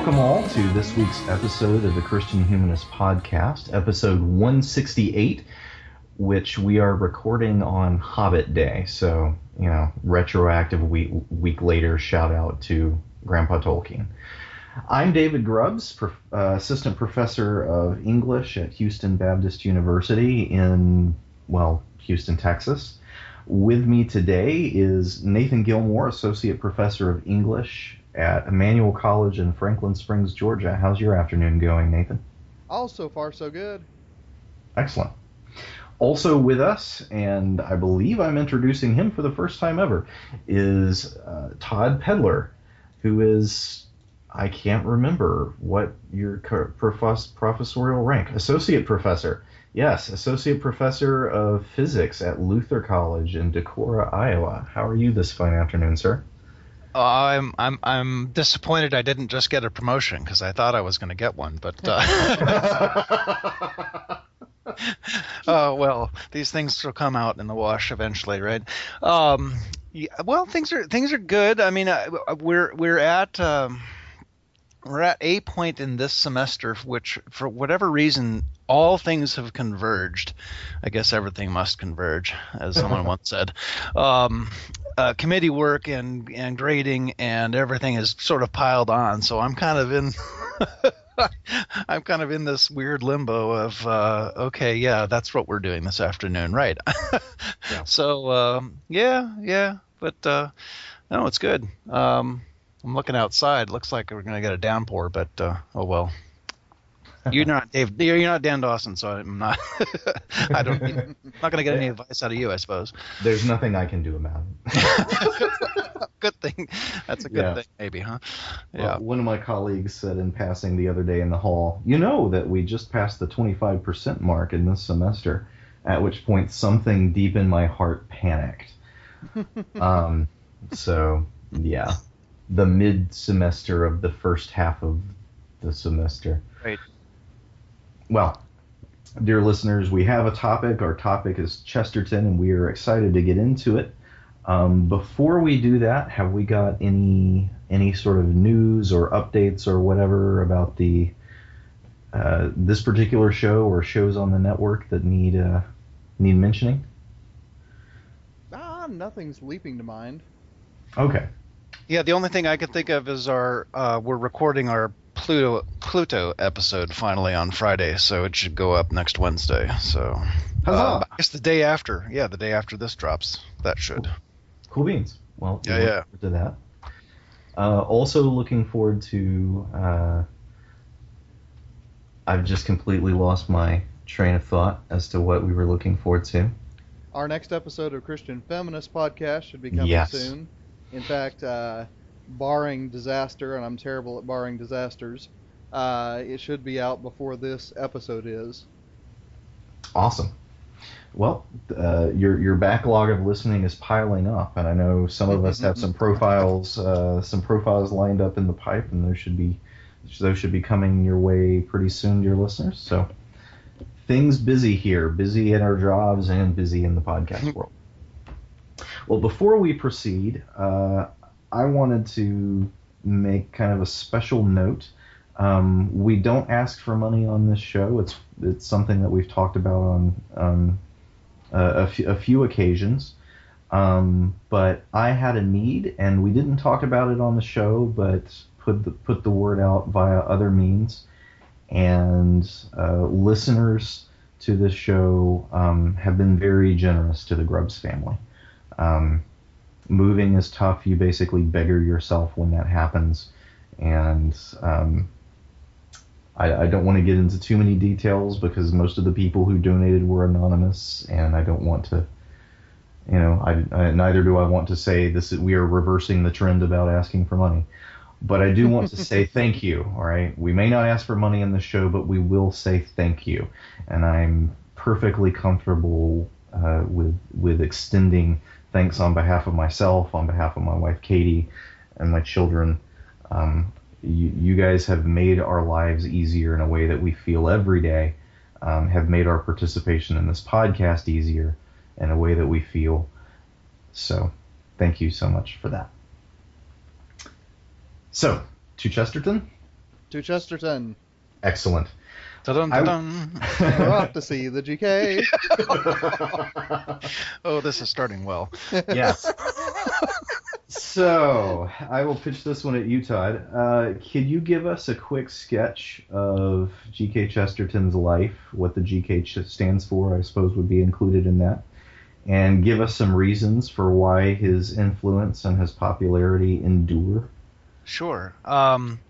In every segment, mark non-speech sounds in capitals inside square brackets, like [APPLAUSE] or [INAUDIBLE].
Welcome all to this week's episode of the Christian Humanist Podcast, episode 168, which we are recording on Hobbit Day. So, you know, retroactive week, week later, shout out to Grandpa Tolkien. I'm David Grubbs, prof, uh, assistant professor of English at Houston Baptist University in, well, Houston, Texas. With me today is Nathan Gilmour, associate professor of English at Emmanuel College in Franklin Springs, Georgia. How's your afternoon going, Nathan? All so far so good. Excellent. Also with us, and I believe I'm introducing him for the first time ever, is uh, Todd Pedlar, who is, I can't remember what your professorial rank, associate professor. Yes, associate professor of physics at Luther College in Decorah, Iowa. How are you this fine afternoon, sir? Uh, I'm I'm I'm disappointed I didn't just get a promotion because I thought I was going to get one, but uh, [LAUGHS] [LAUGHS] oh well, these things will come out in the wash eventually, right? Um, yeah, well, things are things are good. I mean, uh, we're we're at. Um, we're at a point in this semester which for whatever reason all things have converged i guess everything must converge as someone [LAUGHS] once said um, uh, committee work and and grading and everything is sort of piled on so i'm kind of in [LAUGHS] i'm kind of in this weird limbo of uh, okay yeah that's what we're doing this afternoon right [LAUGHS] Yeah. so um, yeah yeah but uh, no it's good um, I'm looking outside. Looks like we're gonna get a downpour, but uh, oh well. You're not Dave. You're not Dan Dawson, so I'm not. [LAUGHS] I don't. I'm not gonna get any advice out of you, I suppose. There's nothing I can do about it. [LAUGHS] Good thing. That's a good Yeah. thing, maybe, huh? Well, Yeah. one of my colleagues said in passing the other day in the hall, you know that we just passed the 25% mark in this semester, at which point something deep in my heart panicked. [LAUGHS] um, so, yeah. The mid semester of the first half of the semester. Right. Well, dear listeners, we have a topic. Our topic is Chesterton, and we are excited to get into it. Um, before we do that, have we got any any sort of news or updates or whatever about the uh, this particular show or shows on the network that need uh, need mentioning? Ah, nothing's leaping to mind. Okay. Yeah. The only thing I could think of is our uh, we're recording our Pluto Pluto episode finally on Friday, so it should go up next Wednesday. So Huzzah! uh, I guess the day after. Yeah, the day after this drops. That should. Cool beans. Well, Yeah, look yeah. forward to that. Uh, also looking forward to. Uh, I've just completely lost my train of thought as to what we were looking forward to. Our next episode of Christian Feminist Podcast should be coming Yes. soon. In fact, uh, barring disaster, and I'm terrible at barring disasters, uh, it should be out before this episode is. Awesome. Well, uh, your your backlog of listening is piling up, and I know some of us have some [LAUGHS] profiles, uh, some profiles lined up in the pipe, and those should be those should be coming your way pretty soon, dear listeners. So things busy here, busy in our jobs and busy in the podcast [LAUGHS] world. Well, before we proceed, uh, I wanted to make kind of a special note. Um, we don't ask for money on this show. It's it's something that we've talked about on um, a, a, few, few occasions. Um, but I had a need, and we didn't talk about it on the show, but put the put the word out via other means. And uh, listeners to this show um, have been very generous to the Grubbs family. Um, moving is tough. You basically beggar yourself when that happens, and um, I, I don't want to get into too many details because most of the people who donated were anonymous, and I don't want to. You know, I, I neither do I want to say this. We are reversing the trend about asking for money, but I do want to say [LAUGHS] thank you. All right, we may not ask for money in the show, but we will say thank you, and I'm perfectly comfortable uh, with with extending thanks on behalf of myself, on behalf of my wife Katie, and my children. Um, you, you guys have made our lives easier in a way that we feel every day. Um, have made our participation in this podcast easier in a way that we feel. So, thank you so much for that. So, to Chesterton. To Chesterton. Excellent. Dun, I- dun, [LAUGHS] We're off to see the GK. [LAUGHS] Oh, this is starting well. [LAUGHS] yes. So I will pitch this one at you, Todd. Uh, could you give us a quick sketch of G.K. Chesterton's life? What the G.K. ch- stands for, I suppose, would be included in that, and give us some reasons for why his influence and his popularity endure. Sure. Um,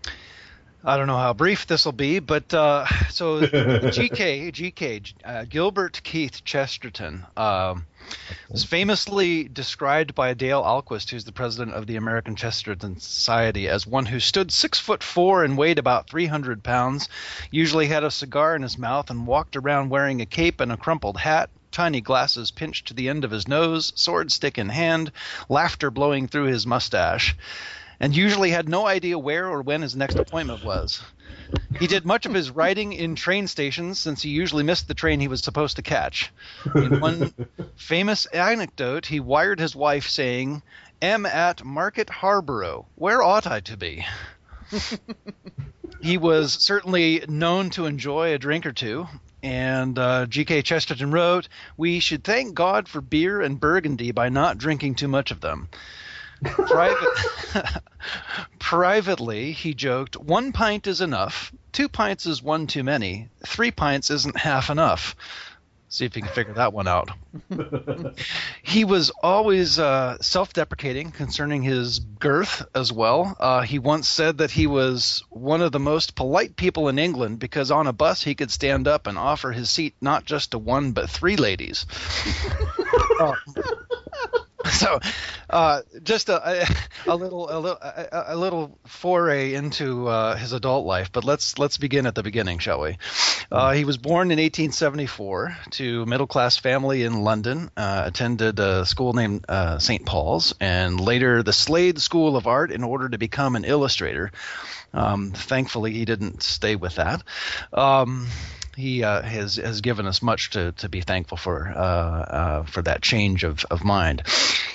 I don't know how brief this will be, but uh, so [LAUGHS] GK, GK, uh, Gilbert Keith Chesterton um, was famously described by Dale Ahlquist, who's the president of the American Chesterton Society, as one who stood six foot four and weighed about 300 pounds, usually had a cigar in his mouth, and walked around wearing a cape and a crumpled hat. Tiny glasses pinched to the end of his nose, sword stick in hand, laughter blowing through his mustache and usually had no idea where or when his next appointment was. He did much of his [LAUGHS] writing in train stations since he usually missed the train he was supposed to catch. In one [LAUGHS] famous anecdote, he wired his wife saying, Am at Market Harborough. Where ought I to be? [LAUGHS] he was certainly known to enjoy a drink or two. And uh, G.K. Chesterton wrote, We should thank God for beer and burgundy by not drinking too much of them. Private, [LAUGHS] privately, he joked, one pint is enough, two pints is one too many, three pints isn't half enough. See if you can figure that one out. [LAUGHS] he was always uh, self deprecating concerning his girth as well. Uh, he once said that he was one of the most polite people in England because on a bus he could stand up and offer his seat not just to one but three ladies. Uh, [LAUGHS] [LAUGHS] so uh, just a, a, little a little a, a little foray into uh, his adult life, but let's let's begin at the beginning, shall we? Uh, he was born in 1874 to middle class family in London. Uh, attended a school named uh, St. Paul's, and later the Slade School of Art in order to become an illustrator. Um, thankfully, he didn't stay with that. Um, he uh, has has given us much to, to be thankful for uh, uh, for that change of, of mind.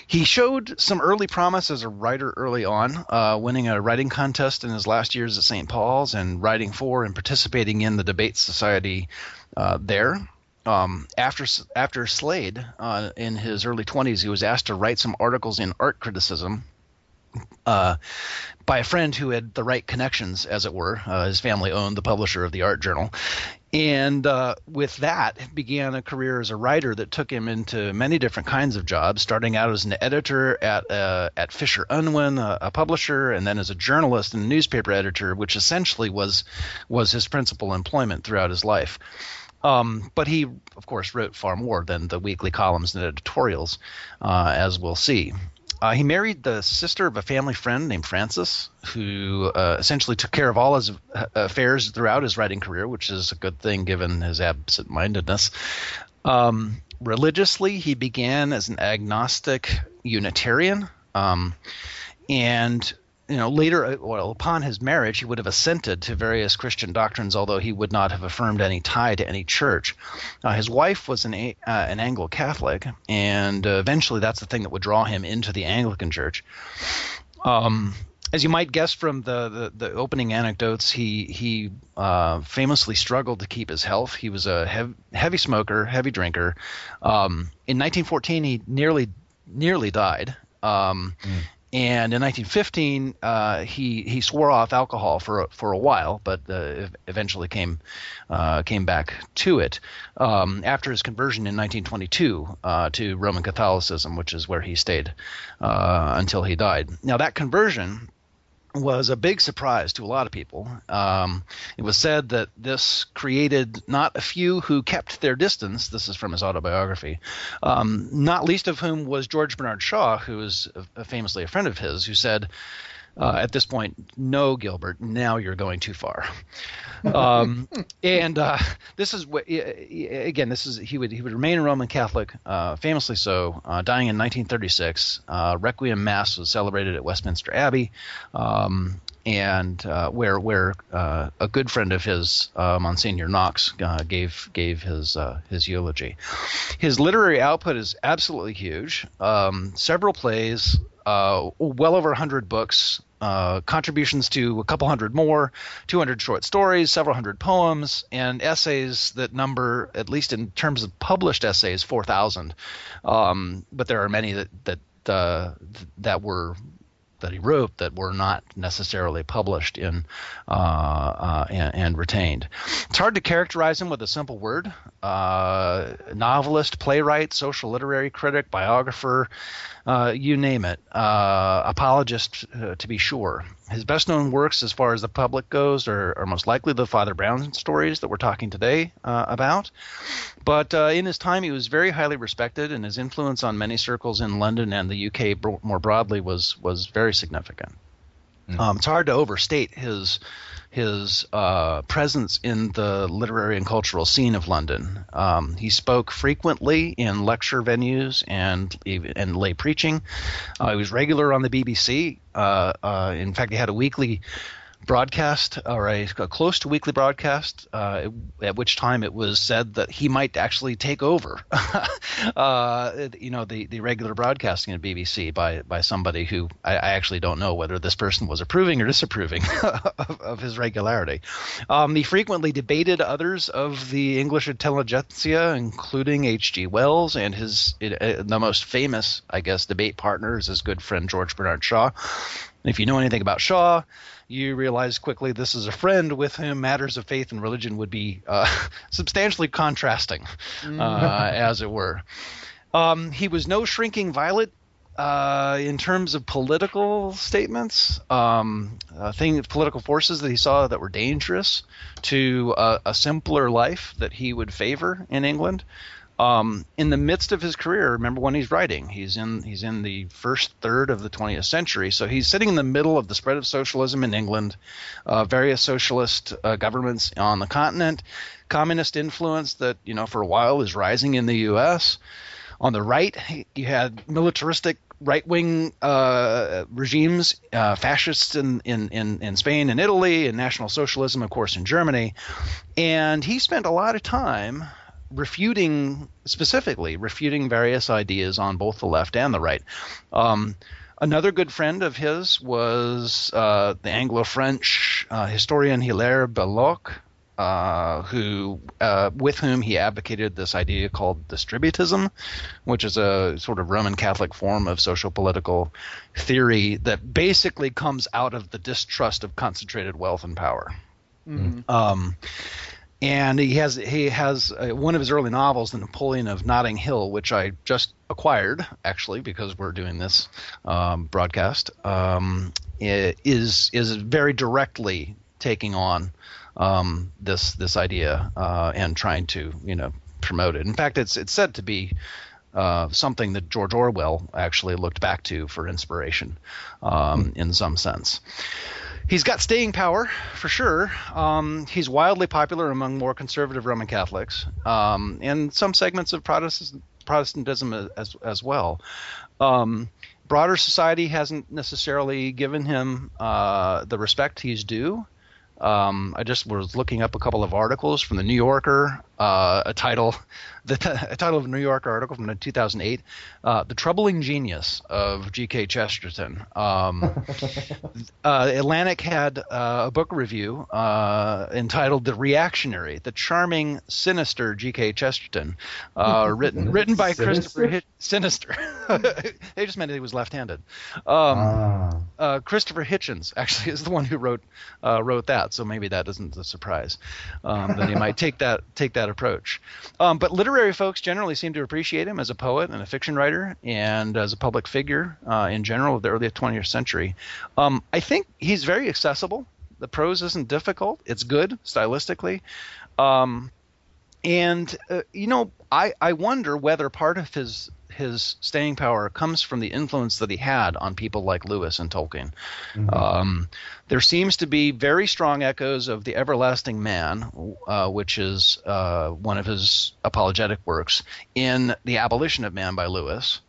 He showed some early promise as a writer early on, uh, winning a writing contest in his last years at St. Paul's and writing for and participating in the debate society uh, there. Um, after after Slade, uh, in his early 20s, he was asked to write some articles in art criticism uh, by a friend who had the right connections, as it were. Uh, his family owned the publisher of the Art Journal, and uh, with that began a career as a writer that took him into many different kinds of jobs. Starting out as an editor at uh, at Fisher Unwin, a, a publisher, and then as a journalist and newspaper editor, which essentially was was his principal employment throughout his life. Um, but he, of course, wrote far more than the weekly columns and editorials, uh, as we'll see. Uh, he married the sister of a family friend named Frances, who uh, essentially took care of all his uh, affairs throughout his writing career, which is a good thing given his absent mindedness. Um, religiously, he began as an agnostic Unitarian. Um, and you know, later, uh, well, upon his marriage, he would have assented to various Christian doctrines, although he would not have affirmed any tie to any church. Uh, his wife was an uh, an Anglo Catholic, and uh, eventually, that's the thing that would draw him into the Anglican Church. Um, as you might guess from the, the, the opening anecdotes, he he uh, famously struggled to keep his health. He was a hev- heavy smoker, heavy drinker. Um, in 1914, he nearly nearly died. Um, mm and in 1915, uh, he he swore off alcohol for a, for a while, but uh, eventually came uh, came back to it um, after his conversion in 1922 uh, to Roman Catholicism, which is where he stayed uh, until he died. Now that conversion was a big surprise to a lot of people. Um, it was said that this created not a few who kept their distance. This is from his autobiography, um, not least of whom was George Bernard Shaw, who is famously a friend of his, who said, uh, at this point, no, Gilbert, now you're going too far. Um, [LAUGHS] and uh, this is what again. This is he would he would remain a Roman Catholic, uh, famously so, uh, dying in 1936. Uh, Requiem Mass was celebrated at Westminster Abbey. Um, and uh, where where uh, a good friend of his, uh, Monsignor Knox, uh, gave gave his uh, his eulogy. His literary output is absolutely huge. Um, several plays, uh, well over hundred books, contributions to a couple hundred more, 200 short stories, several hundred poems, and essays that number, at least in terms of published essays, 4,000. Um, but there are many that that uh, that were that he wrote that were not necessarily published in uh, uh, and, and, retained. It's hard to characterize him with a simple word: uh, novelist, playwright, social literary critic, biographer, uh, you name it, uh, apologist to be sure. His best known works, as far as the public goes, are, are most likely the Father Brown stories that we're talking today uh, about. But uh, in his time, he was very highly respected, and his influence on many circles in London and the UK more broadly was was very significant. Mm-hmm. Um, it's hard to overstate his his uh, presence in the literary and cultural scene of London. Um, he spoke frequently in lecture venues and and lay preaching. Uh, he was regular on the BBC. Uh, uh, in fact, he had a weekly broadcast or a, a, close to weekly broadcast uh, at which time it was said that he might actually take over [LAUGHS] uh, you know the, the regular broadcasting at BBC by by somebody who I, I, actually don't know whether this person was approving or disapproving [LAUGHS] of, of, his regularity um, he frequently debated others of the English intelligentsia including H.G. Wells and his uh, the most famous I guess debate partner is his good friend George Bernard Shaw if you know anything about Shaw you realize quickly this is a friend with whom matters of faith and religion would be uh, [LAUGHS] substantially contrasting, mm. uh, as it were. Um, he was no shrinking violet uh, in terms of political statements, um, uh, things, political forces that he saw that were dangerous to uh, a simpler life that he would favor in England um, in the midst of his career, remember when he's writing, he's in he's in the first third of the 20th century, so he's sitting in the middle of the spread of socialism in England, uh, various socialist uh, governments on the continent, communist influence that you know for a while is rising in the U.S. On the right, you had militaristic right wing uh, regimes, uh, fascists in, in, in, in, Spain and Italy, and National Socialism, of course, in Germany. And he spent a lot of time refuting specifically refuting various ideas on both the left and the right. Um, another good friend of his was uh, the Anglo-French uh, historian Hilaire Belloc, uh, who uh, with whom he advocated this idea called distributism, which is a sort of Roman Catholic form of social political theory that basically comes out of the distrust of concentrated wealth and power. Mm-hmm. Um, and he has he has uh, one of his early novels, The Napoleon of Notting Hill, which I just acquired actually because we're doing this um, broadcast. Um, is is very directly taking on um, this this idea uh, and trying to you know promote it. In fact, it's it's said to be uh, something that George Orwell actually looked back to for inspiration, um, in some sense he's got staying power for sure. Um, he's wildly popular among more conservative Roman Catholics um, and some segments of Protestant, Protestantism as as well. Um, broader society hasn't necessarily given him uh, the respect he's due. Um, I just was looking up a couple of articles from the New Yorker, uh, a title, [LAUGHS] the t- a title of a New Yorker article from 2008, uh, "The Troubling Genius of G.K. Chesterton." Um, [LAUGHS] uh, Atlantic had uh, a book review uh, entitled "The Reactionary: The Charming, Sinister G.K. Chesterton," uh, [LAUGHS] written written by Sinister? Christopher Hitch- Sinister. they just meant he was left-handed. Um, Ah. uh, Christopher Hitchens actually is the one who wrote uh, wrote that, so maybe that isn't a surprise um, that he might [LAUGHS] take that take that approach. Um, but literary folks generally seem to appreciate him as a poet and a fiction writer, and as a public figure uh, in general of the early 20th century. Um, I think he's very accessible. The prose isn't difficult. It's good stylistically. Um, and uh, you know, I, I wonder whether part of his his staying power comes from the influence that he had on people like Lewis and Tolkien. Um, there seems to be very strong echoes of the Everlasting Man, uh, which is uh, one of his apologetic works, in The Abolition of Man by Lewis.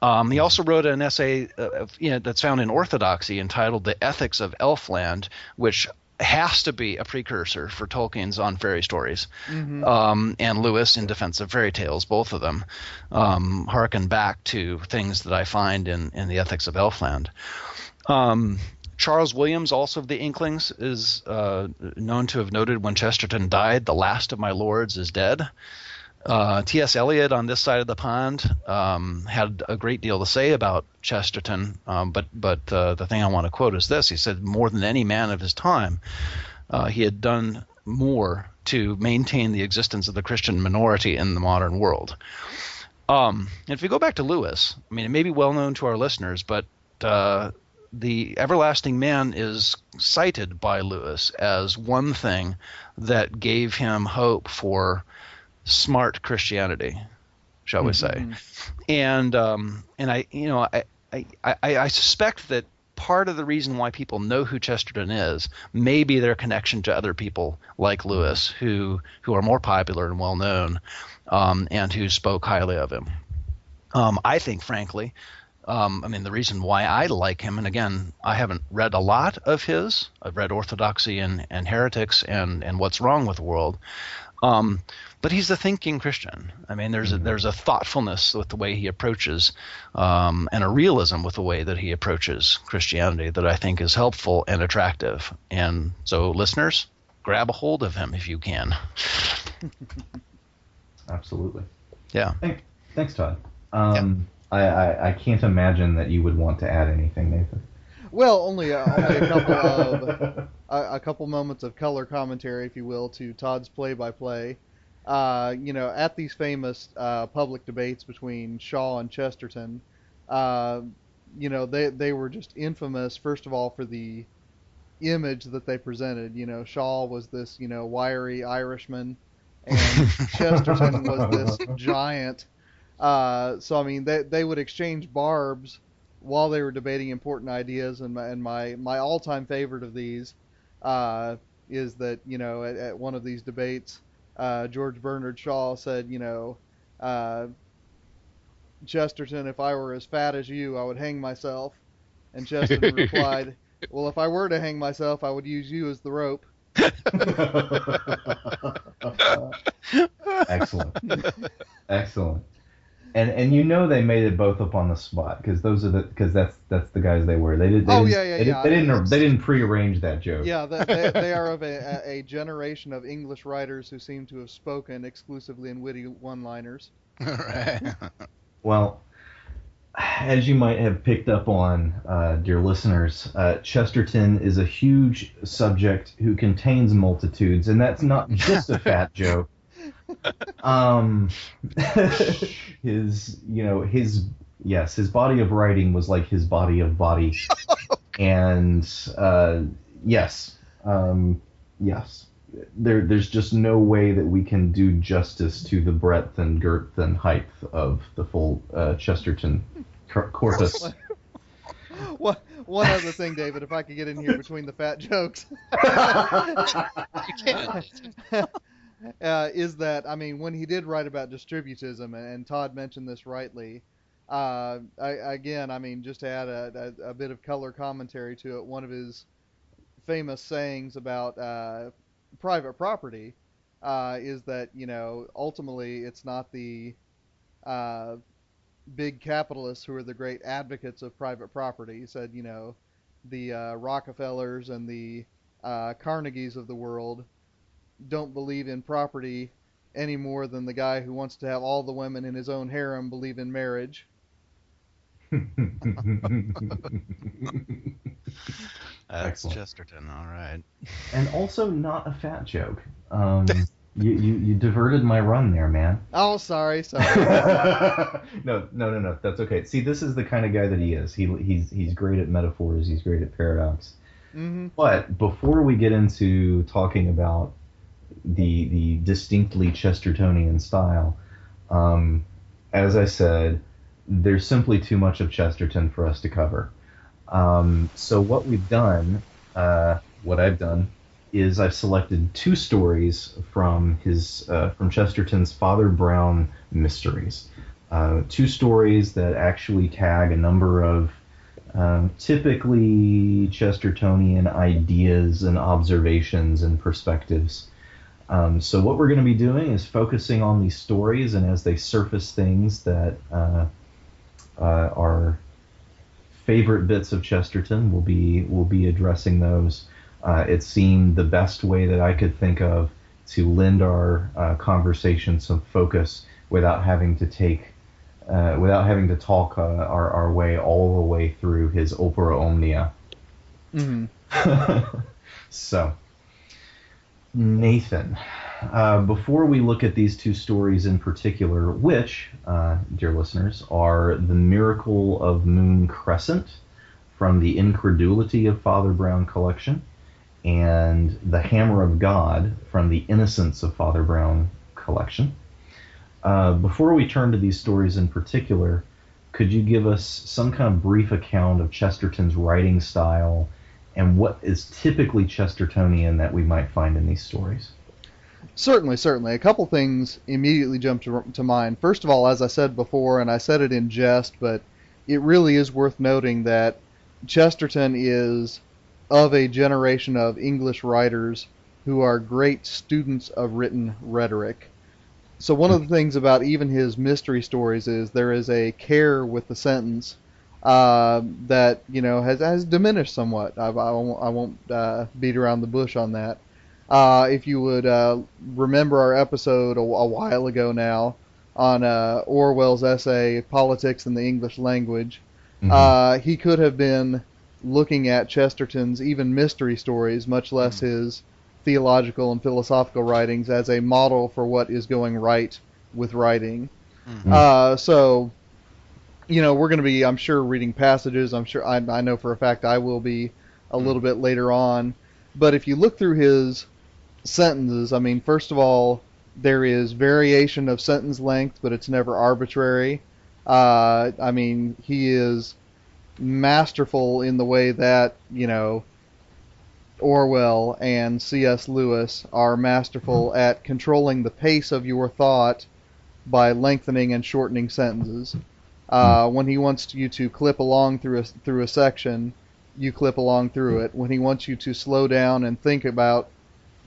Um, he also wrote an essay uh, you know, that's found in Orthodoxy entitled "The Ethics of Elfland," which has to be a precursor for Tolkien's on fairy stories, um, and Lewis in Defense of Fairy Tales. Both of them um, harken back to things that I find in, in the Ethics of Elfland. Um, Charles Williams, also of the Inklings, is uh, known to have noted when Chesterton died, "The last of my lords is dead." Uh, T.S. Eliot on this side of the pond um, had a great deal to say about Chesterton, um, but but uh, the thing I want to quote is this: He said, "More than any man of his time, uh, he had done more to maintain the existence of the Christian minority in the modern world." Um, if we go back to Lewis, I mean, it may be well known to our listeners, but uh, the everlasting man is cited by Lewis as one thing that gave him hope for smart Christianity, shall we say? And um, and I, you know, I, I I I suspect that part of the reason why people know who Chesterton is may be their connection to other people like Lewis, who who are more popular and well known, um, and who spoke highly of him. Um, I think, frankly, um, I mean, the reason why I like him, and again, I haven't read a lot of his. I've read Orthodoxy and, and Heretics and, and What's Wrong with the World. Um, but he's a thinking Christian. I mean, there's a, there's a thoughtfulness with the way he approaches, um, and a realism with the way that he approaches Christianity that I think is helpful and attractive. And so, listeners, grab a hold of him if you can. [LAUGHS] Absolutely. Yeah. Thank, thanks, Todd. Um, I, I, I can't imagine that you would want to add anything, Nathan. Well, only a, only a couple of [LAUGHS] a, a couple moments of color commentary, if you will, to Todd's play-by-play. Uh, you know, at these famous uh, public debates between Shaw and Chesterton, uh, you know, they they were just infamous. First of all, for the image that they presented. You know, Shaw was this you know wiry Irishman, and [LAUGHS] Chesterton was this giant. Uh, so I mean, they they would exchange barbs while they were debating important ideas. And my and my, my all time favorite of these uh, is that you know at, at one of these debates, uh, George Bernard Shaw said, you know, uh, Chesterton, if I were as fat as you, I would hang myself. And Chesterton [LAUGHS] replied, Well, if I were to hang myself, I would use you as the rope. [LAUGHS] [LAUGHS] Excellent. Excellent. And and you know they made it both up on the spot because those are the because that's that's the guys they were. They did. They Oh, didn't, yeah, yeah, they, yeah. Did, they didn't. It's- They didn't prearrange that joke. Yeah, they, they, [LAUGHS] they are of a, a, a generation of English writers who seem to have spoken exclusively in witty one liners. [LAUGHS] right. Well, as you might have picked up on, uh, dear listeners, uh, Chesterton is a huge subject who contains multitudes, and that's not just a fat [LAUGHS] joke. [LAUGHS] Um, [LAUGHS] his, you know, his yes, his body of writing was like his body of body, [LAUGHS] and uh, yes, um, yes. There, there's just no way that we can do justice to the breadth and girth and height of the full uh, Chesterton cor- corpus. What, one other thing, David, if I could get in here between the fat jokes. You can. Uh, is that I mean when he did write about distributism, and, and Todd mentioned this rightly. Uh, I, again, I mean just to add a, a, a bit of color commentary to it, one of his famous sayings about uh, private property uh, is that you know ultimately it's not the uh, big capitalists who are the great advocates of private property. He said you know the uh, Rockefellers and the Carnegies of the world don't believe in property any more than the guy who wants to have all the women in his own harem believe in marriage. [LAUGHS] That's Excellent. Chesterton. All right. and also not a fat joke. Um, [LAUGHS] you, you you diverted my run there, man. Oh, sorry, sorry. [LAUGHS] no, no, no, no. That's okay. See, this is the kind of guy that he is. He he's he's great at metaphors. He's great at paradox. hmm But before we get into talking about the the distinctly Chestertonian style, um, as I said, there's simply too much of Chesterton for us to cover. Um, so what we've done, uh, what I've done, is I've selected two stories from his uh, from Chesterton's Father Brown mysteries. Uh, two stories that actually tag a number of um, typically Chestertonian ideas and observations and perspectives. Um, so what we're going to be doing is focusing on these stories, and as they surface things that uh, uh, are favorite bits of Chesterton, we'll be we'll be addressing those. Uh, it seemed the best way that I could think of to lend our uh, conversation some focus without having to take uh, without having to talk uh, our, our way all the way through his opera omnia. hmm [LAUGHS] so, Nathan, uh, before we look at these two stories in particular, which, uh, dear listeners, are The Miracle of Moon Crescent from the Incredulity of Father Brown collection and The Hammer of God from the Innocence of Father Brown collection. Uh, before we turn to these stories in particular, could you give us some kind of brief account of Chesterton's writing style and what is typically Chestertonian that we might find in these stories? Certainly, certainly. A couple things immediately jump to, to mind. First of all, as I said before, and I said it in jest, but it really is worth noting that Chesterton is of a generation of English writers who are great students of written rhetoric. So one of the things about even his mystery stories is there is a care with the sentence uh, that you know has has diminished somewhat. I, I won't, I won't uh, beat around the bush on that. Uh, if you would uh, remember our episode a, a while ago now on uh, Orwell's essay "Politics in the English Language," Mhm. uh, he could have been looking at Chesterton's even mystery stories, much less his theological and philosophical writings, as a model for what is going right with writing. Mhm. Uh, so, you know, we're going to be, I'm sure, reading passages. I'm sure, I, I know for a fact I will be a little bit later on. But if you look through his sentences, I mean, first of all, there is variation of sentence length, but it's never arbitrary. Uh, I mean, he is masterful in the way that, you know, Orwell and C.S. Lewis are masterful at controlling the pace of your thought by lengthening and shortening sentences. Uh, when he wants you to clip along through a, through a section, you clip along through it. When he wants you to slow down and think about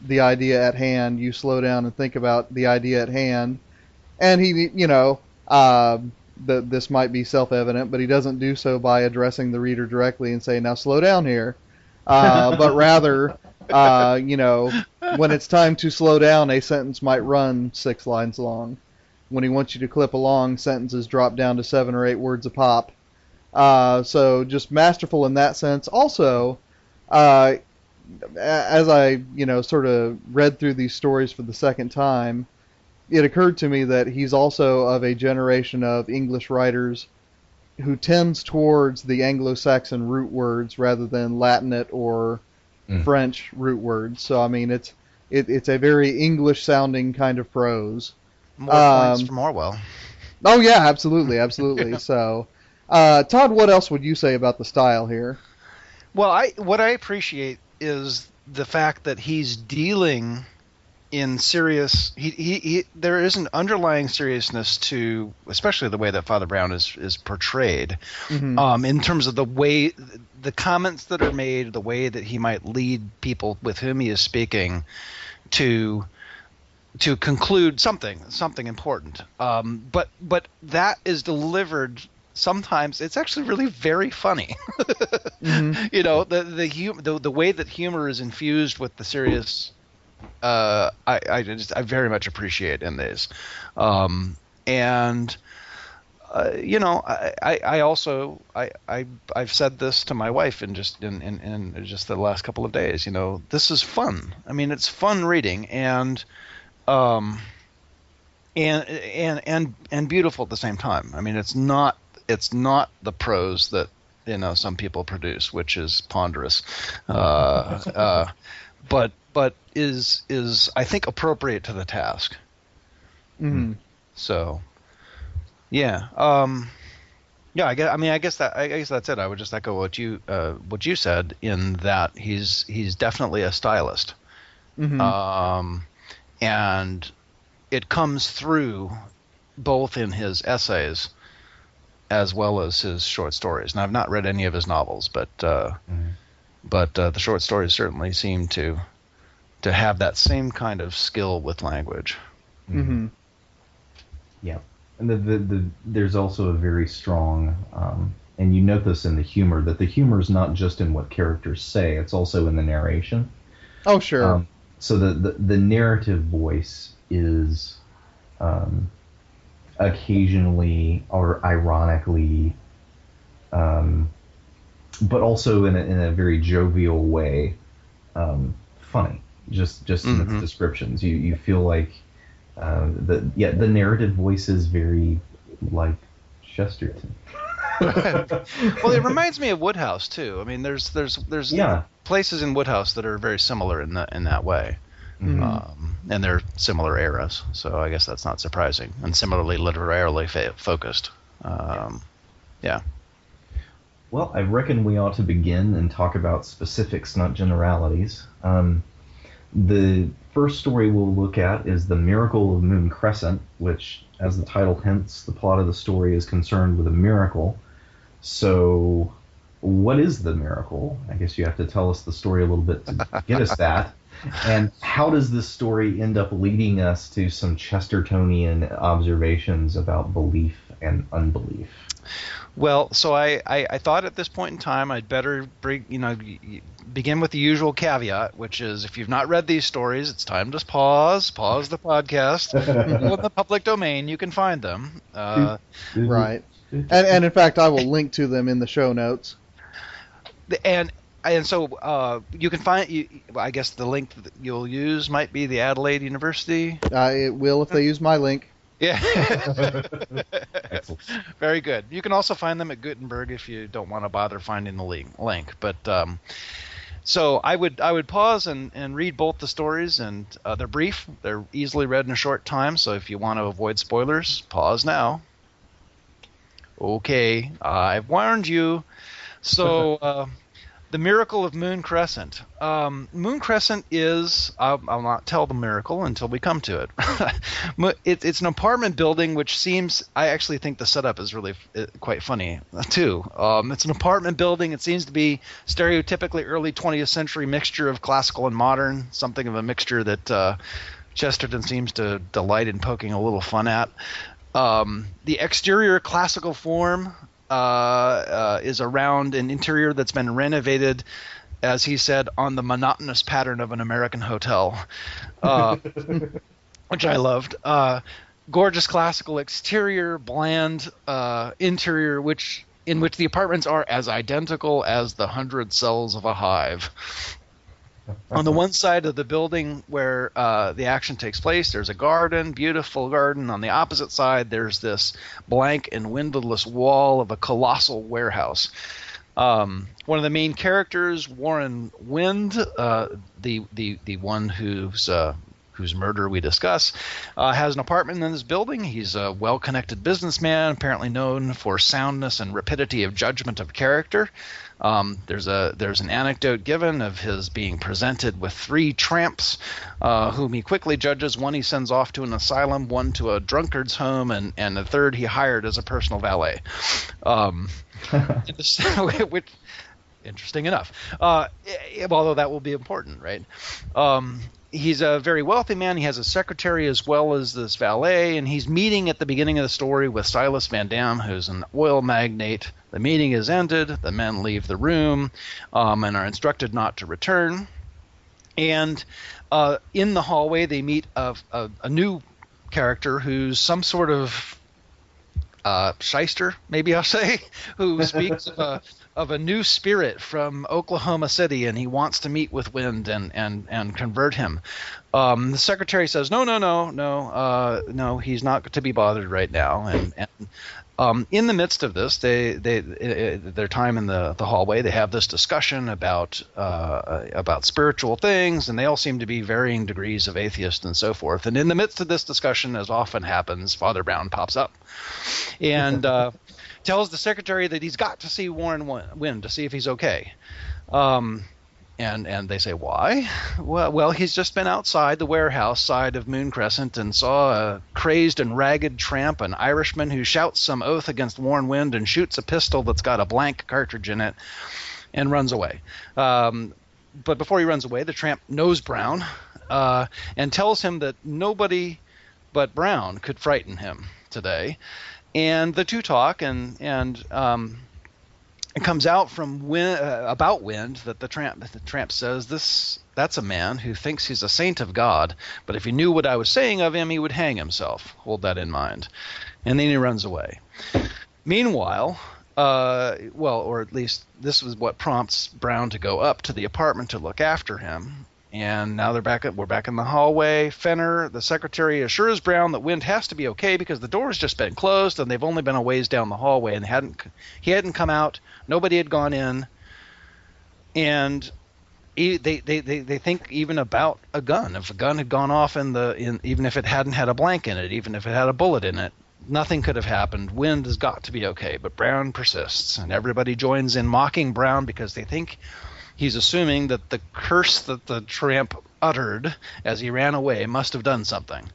the idea at hand, you slow down and think about the idea at hand. And he, you know, uh, the, this might be self-evident, but he doesn't do so by addressing the reader directly and saying, "Now slow down here," uh, [LAUGHS] but rather, uh, you know, when it's time to slow down, a sentence might run six lines long. When he wants you to clip along, sentences drop down to seven or eight words a pop. Uh, so just masterful in that sense. Also, uh, as I you know sort of read through these stories for the second time, it occurred to me that he's also of a generation of English writers who tends towards the Anglo-Saxon root words rather than Latinate or Mm. French root words. So I mean, it's it, it's a very English-sounding kind of prose. More points Um, from Orwell. Oh yeah, absolutely, absolutely. [LAUGHS] so, uh, Todd, what else would you say about the style here? Well, I what I appreciate is the fact that he's dealing in serious. He, he, he there is an underlying seriousness to, especially the way that Father Brown is is portrayed, Mhm. um, in terms of the way the comments that are made, the way that he might lead people with whom he is speaking to to conclude something something important. Um, but but that is delivered. Sometimes it's actually really very funny. [LAUGHS] Mhm. you know the the, hum- the the way that humor is infused with the serious uh i i just i very much appreciate in these um and uh, you know I, I i also i i i've said this to my wife in just in, in in just the last couple of days you know this is fun i mean it's fun reading and um and and and and beautiful at the same time i mean it's not it's not the prose that you know some people produce, which is ponderous, uh, uh, but but is is I think appropriate to the task. Mhm. So, yeah, um, yeah. I guess I mean I guess that I guess that's it. I would just echo what you uh, what you said in that he's he's definitely a stylist, Mhm. um, and it comes through both in his essays as well as his short stories. Now I've not read any of his novels, but uh, Mhm. but uh, the short stories certainly seem to to have that same kind of skill with language. Mhm. Yeah, and the, the, the there's also a very strong, um, and you note this in the humor that the humor is not just in what characters say; it's also in the narration. Oh sure. Um, so the, the the narrative voice is um, occasionally or ironically, um, but also in a, in a very jovial way, um, funny. Just just in Mhm. its descriptions, you you feel like uh, the yeah the narrative voice is very like Chesterton. [LAUGHS] Well, it reminds me of Wodehouse too. I mean, there's there's there's Yeah. places in Wodehouse that are very similar in that in that way. Mhm. um, and they're similar eras. So I guess that's not surprising. And similarly literarily fa- focused. Um, yeah. Well, I reckon we ought to begin and talk about specifics, not generalities. Um, the first story we'll look at is The Miracle of Moon Crescent, which, as the title hints, the plot of the story is concerned with a miracle. So, what is the miracle? I guess you have to tell us the story a little bit to get us that. [LAUGHS] And how does this story end up leading us to some Chestertonian observations about belief and unbelief? Well, so I, I, I thought at this point in time I'd better bring, you know, y- y- begin with the usual caveat, which is if you've not read these stories, it's time to pause, pause the podcast. In the public domain, you can find them. [LAUGHS] Uh, right. [LAUGHS] And and in fact, I will link to them in the show notes. and and so uh, you can find. You, I guess the link that you'll use might be the Adelaide University. Uh, it will if they use my link. Yeah. [LAUGHS] Very good. You can also find them at Gutenberg if you don't want to bother finding the link. link. But um, so I would I would pause and, and read both the stories, and uh, they're brief. They're easily read in a short time. So if you want to avoid spoilers, pause now. Okay, I've warned you. So. [LAUGHS] Uh, the miracle of Moon Crescent. Um, Moon Crescent is, I'll, I'll not tell the miracle until we come to it. [LAUGHS] It. It's an apartment building which seems, I actually think the setup is really uh, quite funny [LAUGHS] too. Um, it's an apartment building. It seems to be stereotypically early 20th century mixture of classical and modern, something of a mixture that uh, Chesterton seems to delight in poking a little fun at. Um, the exterior classical form uh, uh, is around an interior that's been renovated, as he said, on the monotonous pattern of an American hotel, uh, [LAUGHS] which I loved. Uh, gorgeous classical exterior, bland uh, interior, which in which the apartments are as identical as the hundred cells of a hive. On the one side of the building where uh, the action takes place, there's a garden, beautiful garden. On the opposite side, there's this blank and windowless wall of a colossal warehouse. Um, one of the main characters, Warren Wind, uh, the the the one who's uh, whose murder we discuss, uh, has an apartment in this building. He's a well connected businessman, apparently known for soundness and rapidity of judgment of character. Um, there's a there's an anecdote given of his being presented with three tramps, uh, whom he quickly judges. One he sends off to an asylum, one to a drunkard's home, and and the third he hired as a personal valet. Um, [LAUGHS] [LAUGHS] which interesting enough. Uh, eh, although that will be important, right? Um, he's a very wealthy man. He has a secretary as well as this valet, and he's meeting at the beginning of the story with Silas Vandam, who's an oil magnate. The meeting is ended. The men leave the room um, and are instructed not to return. And uh, in the hallway, they meet a, a, a new character who's some sort of uh, shyster, maybe I'll [LAUGHS] say, who speaks of a of a new spirit from Oklahoma City, and he wants to meet with Wind and and and convert him. Um, the secretary says, "No, no, no, no, uh, no. He's not to be bothered right now." And and um, in the midst of this, they they uh, their time in the the hallway, they have this discussion about uh, about spiritual things, and they all seem to be varying degrees of atheist and so forth. And in the midst of this discussion, as often happens, Father Brown pops up, and. Uh, tells the secretary that he's got to see Warren Wind to see if he's okay. Um, and and they say why? Well, well, he's just been outside the warehouse side of Moon Crescent and saw a crazed and ragged tramp, an Irishman who shouts some oath against Warren Wind and shoots a pistol that's got a blank cartridge in it, and runs away. Um, but before he runs away, the tramp knows Brown uh, and tells him that nobody but Brown could frighten him today and the two talk, and and um, it comes out from wind, uh, about wind that the tramp the tramp says this that's a man who thinks he's a saint of God, but if he knew what I was saying of him, he would hang himself. Hold that in mind. And then he runs away. Meanwhile, uh, well, or at least this was what prompts Brown to go up to the apartment to look after him and now they're back. At, we're back in the hallway. Fenner, the secretary, assures Brown that Wind has to be okay because the door has just been closed and they've only been a ways down the hallway and hadn't he hadn't come out. Nobody had gone in, and he, they, they, they, they think even about a gun. If a gun had gone off in the in, even if it hadn't had a blank in it, even if it had a bullet in it, nothing could have happened. Wind has got to be okay, but Brown persists, and everybody joins in mocking Brown because they think he's assuming that the curse that the tramp uttered as he ran away must have done something.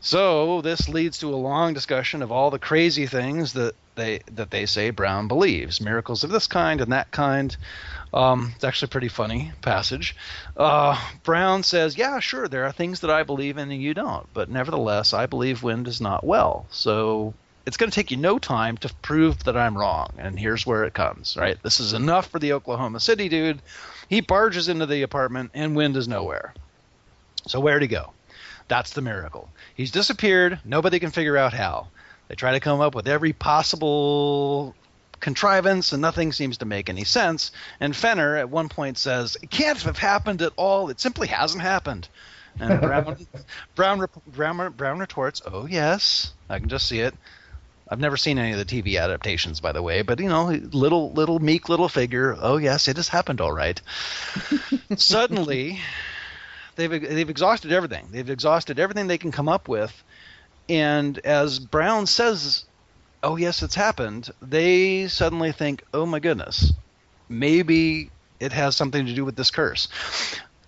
So this leads to a long discussion of all the crazy things that they that they say Brown believes, miracles of this kind and that kind. Um, it's actually a pretty funny passage. Uh, Brown says, "Yeah, sure, there are things that I believe in and you don't, but nevertheless, I believe Wind is not well. So it's going to take you no time to prove that I'm wrong. And here's where it comes, right? This is enough for the Oklahoma City dude. He barges into the apartment and Wind is nowhere. So where'd he go? That's the miracle. He's disappeared. Nobody can figure out how. They try to come up with every possible contrivance and nothing seems to make any sense. And Fenner at one point says, It can't have happened at all. It simply hasn't happened. And Brown, [LAUGHS] Brown, Brown, Brown retorts, Oh, yes, I can just see it. I've never seen any of the TV adaptations, by the way, but you know, little little meek little figure. Oh yes, it has happened all right. [LAUGHS] Suddenly, they've they've exhausted everything. They've exhausted everything they can come up with, and as Brown says, "Oh yes, it's happened." They suddenly think, "Oh my goodness, maybe it has something to do with this curse."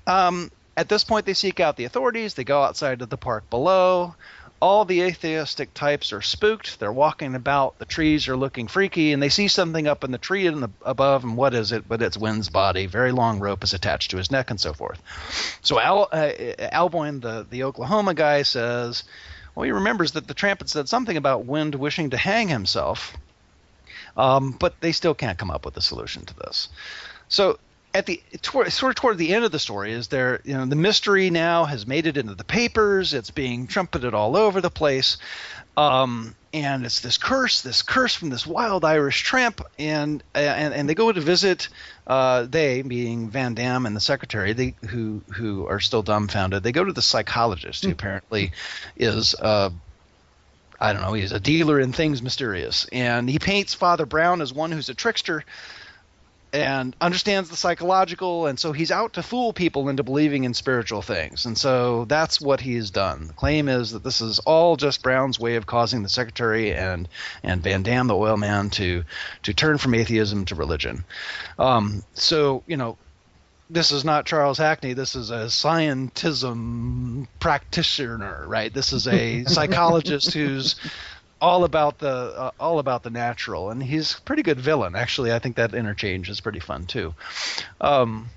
Um, at this point, they seek out the authorities. They go outside to the park below all the atheistic types are spooked. They're walking about. The trees are looking freaky, and they see something up in the tree above. And what is it? But it's Wind's body. Very long rope is attached to his neck, and so forth. So Al, uh, Alboin, the the Oklahoma guy, says, well, he remembers that the tramp had said something about Wind wishing to hang himself, um, but they still can't come up with a solution to this. So at the toward, sort of toward the end of the story is there you know the mystery now has made it into the papers it's being trumpeted all over the place um, and it's this curse this curse from this wild irish tramp and and, and they go to visit uh, they being Vandam and the secretary they who who are still dumbfounded they go to the psychologist who hmm. apparently is uh, I don't know. He's a dealer in things mysterious, and he paints Father Brown as one who's a trickster and understands the psychological, and so he's out to fool people into believing in spiritual things. And so that's what he has done. The claim is that this is all just Brown's way of causing the secretary and and Vandam, the oil man, to to turn from atheism to religion. Um, so you know. This is not Charles Hackney. This is a scientism practitioner, right? This is a [LAUGHS] psychologist who's all about the uh, all about the natural, and he's a pretty good villain. Actually, I think that interchange is pretty fun too. Um,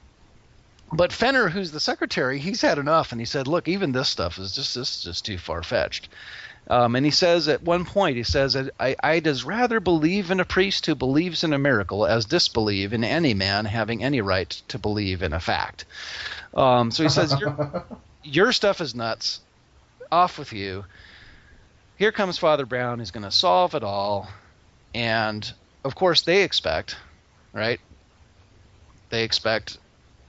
but Fenner, who's the secretary, he's had enough, and he said, "Look, even this stuff is just this is just too far fetched." Um, and he says at one point, he says, I, "I'd as rather believe in a priest who believes in a miracle as disbelieve in any man having any right to believe in a fact." Um, so he says, your, [LAUGHS] "Your stuff is nuts. Off with you." Here comes Father Brown. He's going to solve it all, and of course they expect, right? They expect.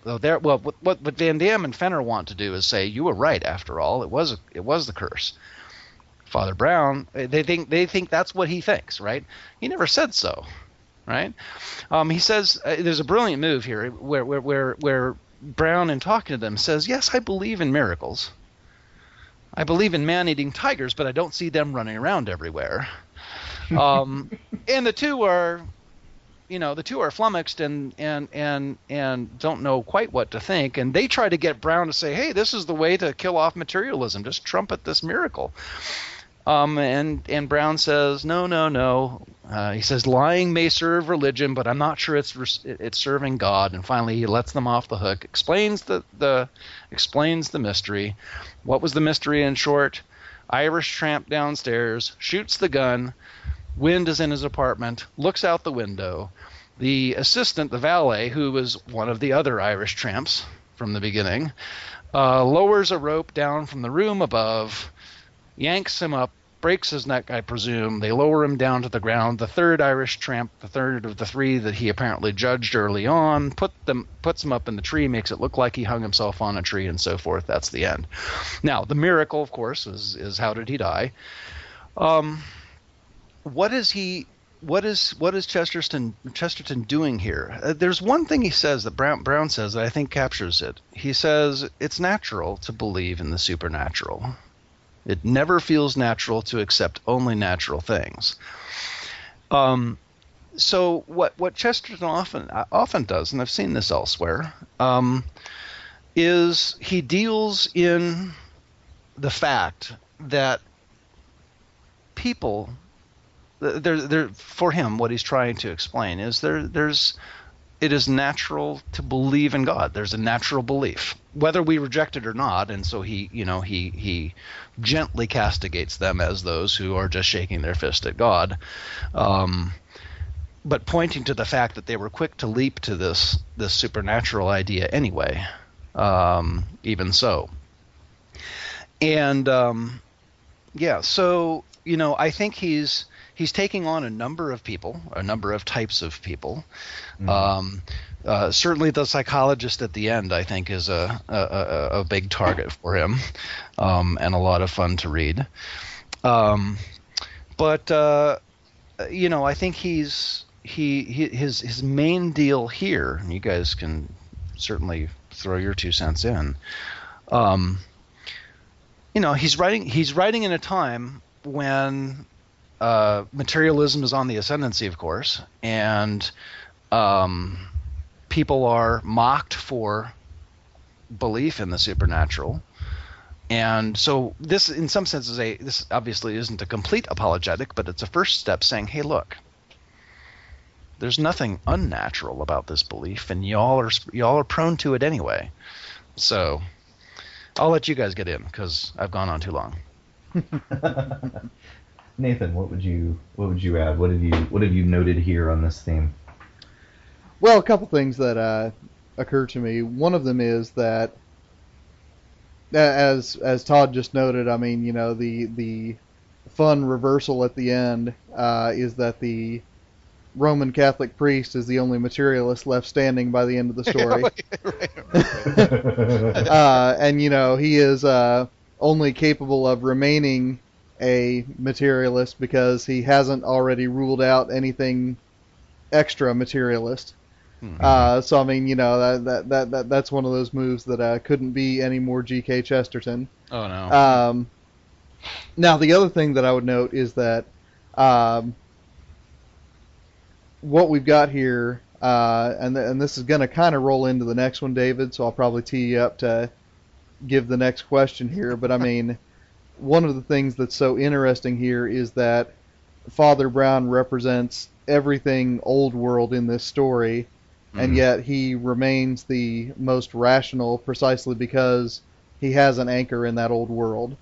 Well, there. Well, what, what what Vandam and Fenner want to do is say you were right. After all, it was it was the curse. Father Brown, they think they think that's what he thinks, right? He never said so, right? Um, he says uh, there's a brilliant move here where where where where Brown, in talking to them, says, "Yes, I believe in miracles." I believe in man-eating tigers, but I don't see them running around everywhere. Um, [LAUGHS] and the two are, you know, the two are flummoxed and and and and don't know quite what to think. And they try to get Brown to say, "Hey, this is the way to kill off materialism. Just trumpet this miracle." Um, and and Brown says, "No, no, no." Uh, he says, "Lying may serve religion, but I'm not sure it's it's serving God." And finally, he lets them off the hook. Explains the the explains the mystery. What was the mystery in short? Irish tramp downstairs, shoots the gun. Wind is in his apartment, looks out the window. The assistant, the valet, who was one of the other Irish tramps from the beginning, uh, lowers a rope down from the room above, yanks him up, breaks his neck, I presume. They lower him down to the ground. The third Irish tramp, the third of the three that he apparently judged early on, put them puts him up in the tree, makes it look like he hung himself on a tree, and so forth. That's the end. Now, the miracle, of course, is is how did he die? Um, what is he? What is what is Chesterton Chesterton doing here? Uh, there's one thing he says that Brown Brown says that I think captures it. He says it's natural to believe in the supernatural. It never feels natural to accept only natural things. Um, so what what Chesterton often often does, and I've seen this elsewhere, um, is he deals in the fact that people there, there, for him, what he's trying to explain is there, there's, it is natural to believe in God. There's a natural belief, whether we reject it or not. And so he, you know, he he gently castigates them as those who are just shaking their fist at God, um, but pointing to the fact that they were quick to leap to this this supernatural idea anyway. Um, even so, and um, yeah, so you know, I think he's he's taking on a number of people, a number of types of people. Mm-hmm. Um, uh, certainly, the psychologist at the end, I think, is a a, a big target for him, um, and a lot of fun to read. Um, but uh, you know, I think he's he, he his his main deal here. You guys can certainly throw your two cents in. Um, you know, he's writing he's writing in a time when uh, materialism is on the ascendancy, of course, and um, people are mocked for belief in the supernatural. And so this, in some sense, is a this obviously isn't a complete apologetic, but it's a first step saying, "Hey, look, there's nothing unnatural about this belief, and y'all are y'all are prone to it anyway." So I'll let you guys get in because I've gone on too long. [LAUGHS] Nathan, what would you what would you add? What have you what have you noted here on this theme? Well, a couple things that uh, occur to me. One of them is that, as as Todd just noted, I mean, you know, the the fun reversal at the end uh, is that the Roman Catholic priest is the only materialist left standing by the end of the [LAUGHS] story. uh, and you know, he is uh, only capable of remaining a materialist because he hasn't already ruled out anything extra materialist. Mhm. Uh, so I mean, you know, that, that that that that's one of those moves that uh, couldn't be any more G.K. Chesterton. oh no. Um, now, the other thing that I would note is that um, what we've got here, uh, and th- and this is going to kind of roll into the next one, David. So I'll probably tee you up to give the next question here. But I mean, one of the things that's so interesting here is that Father Brown represents everything old world in this story, and Mhm. yet he remains the most rational precisely because he has an anchor in that old world.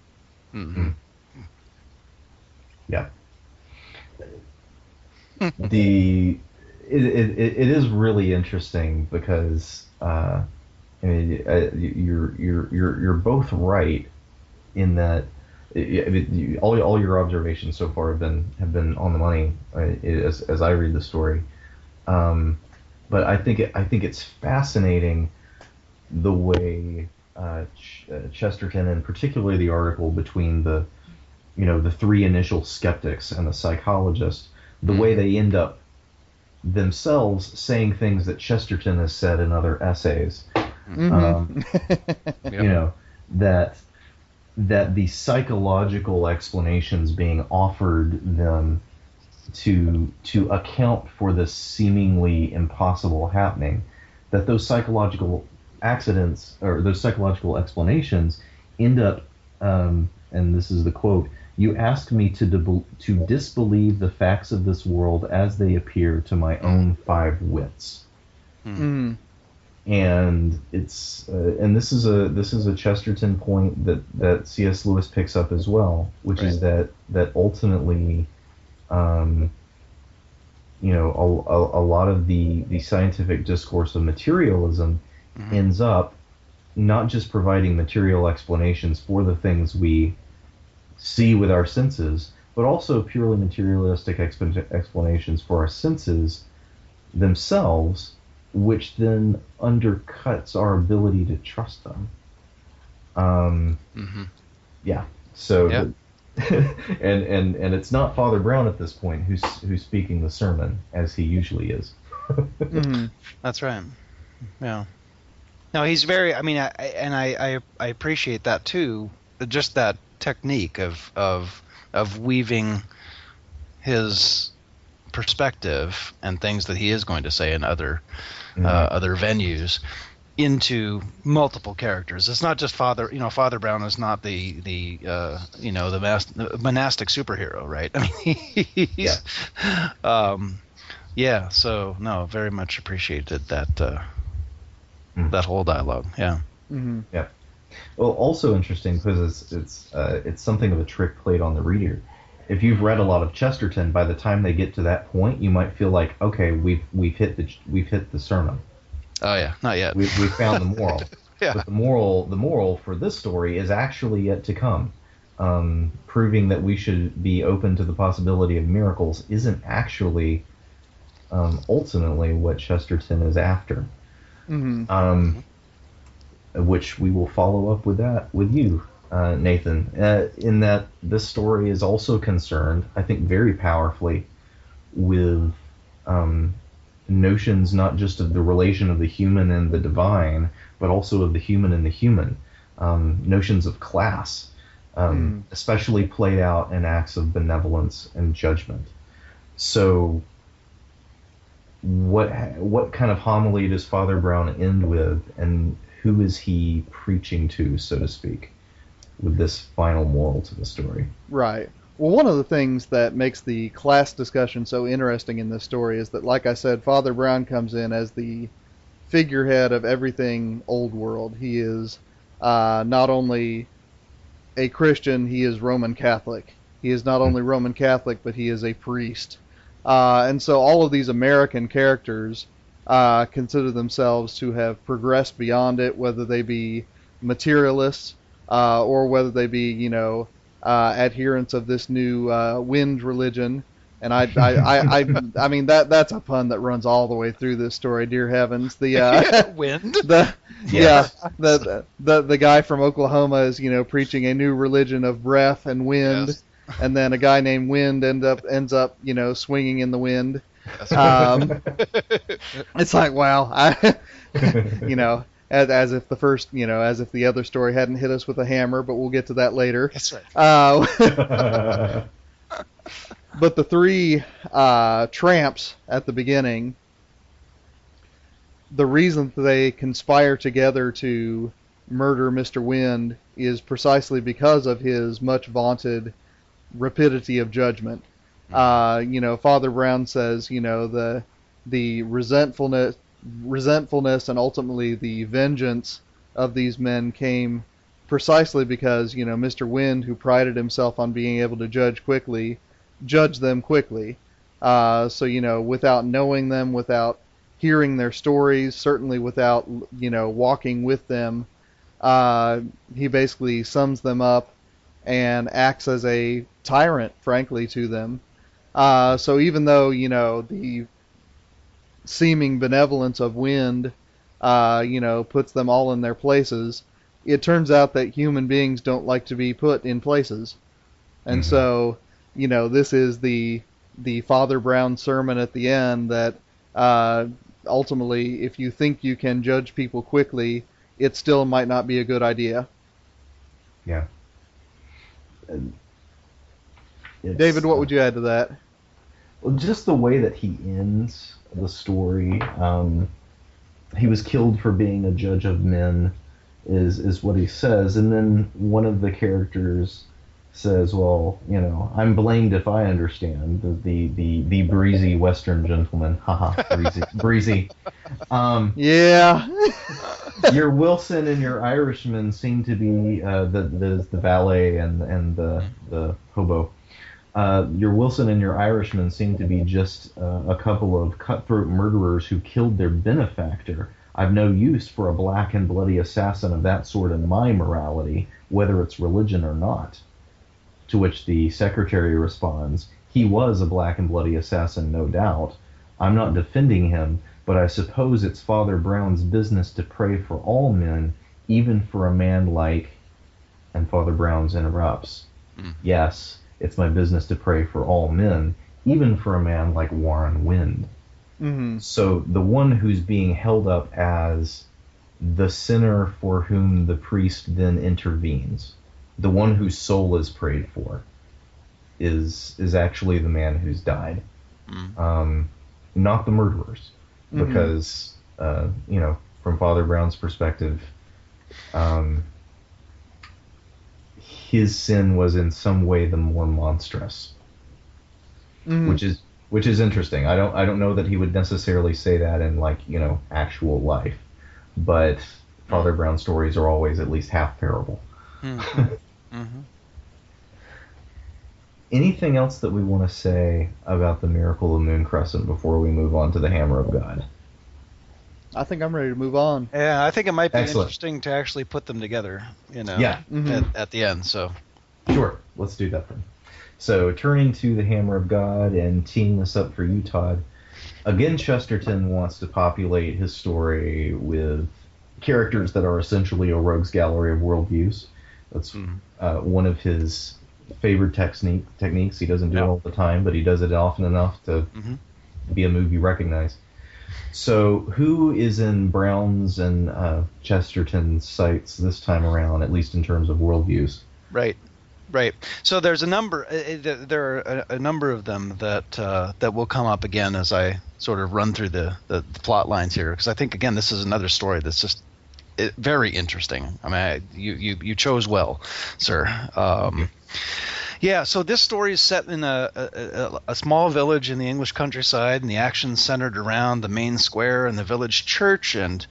Mhm. Yeah. [LAUGHS] the it, it, it it is really interesting because uh, I mean uh, you're you're you're you're both right in that I mean, you- all all your observations so far have been have been on the money uh, as as I read the story. Um, but I think it, I think it's fascinating the way uh, Ch- uh, Chesterton and particularly the article between the you know the three initial skeptics and the psychologist the way they end up themselves saying things that Chesterton has said in other essays um, [LAUGHS] Yep. you know that that the psychological explanations being offered them to to account for this seemingly impossible happening that those psychological accidents or those psychological explanations end up um, and this is the quote you ask me to deb- to disbelieve the facts of this world as they appear to my own five wits Mhm. and it's uh, and this is a this is a Chesterton point that that C.S. Lewis picks up as well, which is that that ultimately, um, you know, a, a, a lot of the the scientific discourse of materialism Mhm. ends up not just providing material explanations for the things we see with our senses, but also purely materialistic exp- explanations for our senses themselves, which then undercuts our ability to trust them. Um, Mhm. yeah. So, Yeah. [LAUGHS] and and and it's not Father Brown at this point who's who's speaking the sermon as he usually is. [LAUGHS] Mhm. That's right. Yeah. No, he's very. I mean, I, and I, I I appreciate that too. Just that technique of of of weaving his perspective and things that he is going to say in other uh, other venues into multiple characters. It's not just Father. You know, Father Brown is not the the uh, you know the mas- monastic superhero, right? [LAUGHS] I mean, he's, um, yeah. So no, very much appreciated that uh, Mm. that whole dialogue. Yeah. Mhm. Yeah. Well, also interesting because it's it's uh, it's something of a trick played on the reader. If you've read a lot of Chesterton, by the time they get to that point, you might feel like, okay, we've we've hit the we've hit the sermon. Oh yeah, not yet. We've we've found the moral. [LAUGHS] Yeah. But the moral the moral for this story is actually yet to come. Um, proving that we should be open to the possibility of miracles isn't actually um, ultimately what Chesterton is after. Mhm. um, which we will follow up with that with you, uh, Nathan. Uh, in that this story is also concerned, I think, very powerfully with um, notions not just of the relation of the human and the divine, but also of the human and the human. Um, notions of class, um, especially played out in acts of benevolence and judgment. So what what kind of homily does Father Brown end with, and who is he preaching to, so to speak, with this final moral to the story? Right. Well, one of the things that makes the class discussion so interesting in this story is that, like I said, Father Brown comes in as the figurehead of everything old world. He is uh, not only a Christian, he is Roman Catholic. He is not only Roman Catholic, but he is a priest. Uh, and so all of these American characters uh, consider themselves to have progressed beyond it, whether they be materialists uh, or whether they be, you know, uh, adherents of this new uh, wind religion. And I, I, I, I, I mean that that's a pun that runs all the way through this story. Dear heavens, the uh, [LAUGHS] [LAUGHS] Wind. the Yes. yeah the, the the guy from Oklahoma is you know preaching a new religion of breath and wind, Yes. and then a guy named Wind end up ends up you know swinging in the wind. Um, [LAUGHS] it's like, wow, I, you know, as, as if the first, you know, as if the other story hadn't hit us with a hammer, but we'll get to that later. That's right. [LAUGHS] Uh, but the three uh, tramps at the beginning, the reason that they conspire together to murder Mr. Wind is precisely because of his much vaunted rapidity of judgment. Uh, you know, Father Brown says, you know, the the resentfulness, resentfulness, and ultimately the vengeance of these men came precisely because you know Mr. Wind, who prided himself on being able to judge quickly, judged them quickly. Uh, so you know, without knowing them, without hearing their stories, certainly without you know walking with them, uh, he basically sums them up and acts as a tyrant, frankly, to them. Uh, so even though you know the seeming benevolence of Wind, uh, you know, puts them all in their places, it turns out that human beings don't like to be put in places, and Mhm. so you know this is the the Father Brown sermon at the end that uh, ultimately, if you think you can judge people quickly, it still might not be a good idea. yeah. And David, what uh, would you add to that? Well, just the way that he ends the story. Um, he was killed for being a judge of men, is is what he says, and then one of the characters says, "Well, you know, I'm blamed if I understand." The the the, the breezy Western gentleman, [LAUGHS] haha, breezy, breezy. Um, Yeah. [LAUGHS] your Wilson and your Irishman seem to be uh, the, the the valet and and the the hobo. Uh, your Wilson and your Irishman seem to be just uh, a couple of cutthroat murderers who killed their benefactor. I've no use for a black and bloody assassin of that sort in my morality, whether it's religion or not. To which the secretary responds, He was a black and bloody assassin, no doubt. I'm not defending him, but I suppose it's Father Brown's business to pray for all men, even for a man like. And Father Brown's interrupts. Mm. Yes, it's my business to pray for all men, even for a man like Warren Wind. hmm So the one who's being held up as the sinner for whom the priest then intervenes, the one whose soul is prayed for, is is actually the man who's died, Mm. um, not the murderers, Mhm. because uh, you know from Father Brown's perspective, um, his sin was in some way the more monstrous Mhm. which is which is interesting. I don't I don't know that he would necessarily say that in like you know actual life, but Father Brown stories are always at least half parable. [LAUGHS] Mhm. Mhm. Anything else that we want to say about the miracle of Moon Crescent before we move on to the Hammer of God? I think I'm ready to move on. Yeah, I think it might be Excellent. interesting to actually put them together. You know. Yeah. Mhm. At, at the end, so. Sure, let's do that then. So turning to the Hammer of God and teeing this up for you, Todd. Again, Chesterton wants to populate his story with characters that are essentially a rogues gallery of worldviews. That's Mhm. uh, one of his favorite technique techniques. He doesn't do Yeah. it all the time, but he does it often enough to Mhm. be a movie you recognize. So, who is in Brown's and uh, Chesterton's sights this time around, at least in terms of worldviews? Right, right. So there's a number. uh, uh, There are a, a number of them that uh, that will come up again as I sort of run through the the, the plot lines here, because I think again this is another story that's just very interesting. I mean, I, you you you chose well, sir. Um, yeah, so this story is set in a, a, a, small village in the English countryside, and the action centered around the main square and the village church, and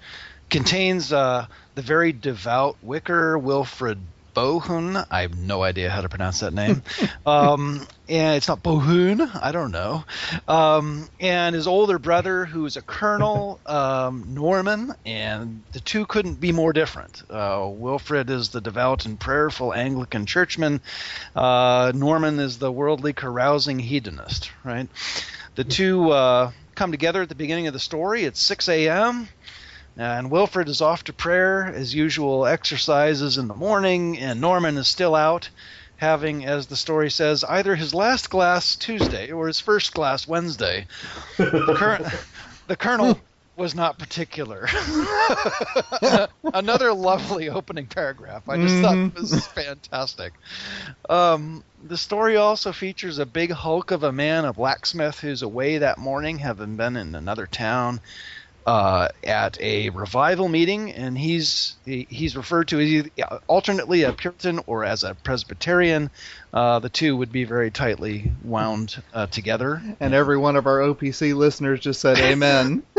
contains uh, the very devout Wicker Wilfred Bohun. I have no idea how to pronounce that name. [LAUGHS] um, and it's not Bohun. I don't know. Um, and his older brother, who is a colonel, um, Norman, and the two couldn't be more different. Uh, Wilfred is the devout and prayerful Anglican churchman. Uh, Norman is the worldly, carousing hedonist. Right. The two uh, come together at the beginning of the story. It's 6 a.m. And Wilfred is off to prayer, as usual, exercises in the morning, and Norman is still out having, as the story says, either his last glass Tuesday or his first glass Wednesday. The, cur- [LAUGHS] the colonel was not particular. [LAUGHS] Another lovely opening paragraph. I just thought it was fantastic. Um, the story also features a big hulk of a man, a blacksmith, who's away that morning, having been in another town uh, at a revival meeting, and he's he, he's referred to as either, alternately a Puritan or as a Presbyterian. Uh, the two would be very tightly wound uh, together. And every one of our OPC listeners just said amen. [LAUGHS]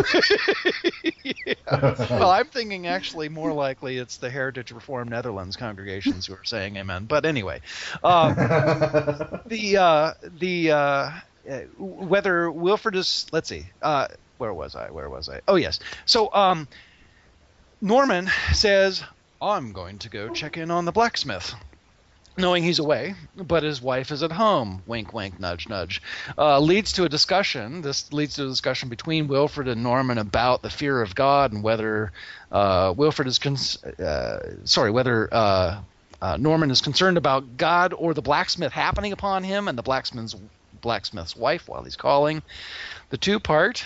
Well, I'm thinking actually more likely it's the Heritage Reformed Netherlands congregations who are saying amen. But anyway, um, [LAUGHS] the uh, the uh, uh, whether Wilfred is let's see, uh, where was I? Where was I? Oh yes. So um, Norman says I'm going to go check in on the blacksmith. Knowing he's away, but his wife is at home. Wink, wink, nudge, nudge. Uh, leads to a discussion. This leads to a discussion between Wilfred and Norman about the fear of God and whether uh, Wilfred is cons- uh, sorry, whether uh, uh, Norman is concerned about God or the blacksmith happening upon him and the blacksmith's blacksmith's wife while he's calling. The two part.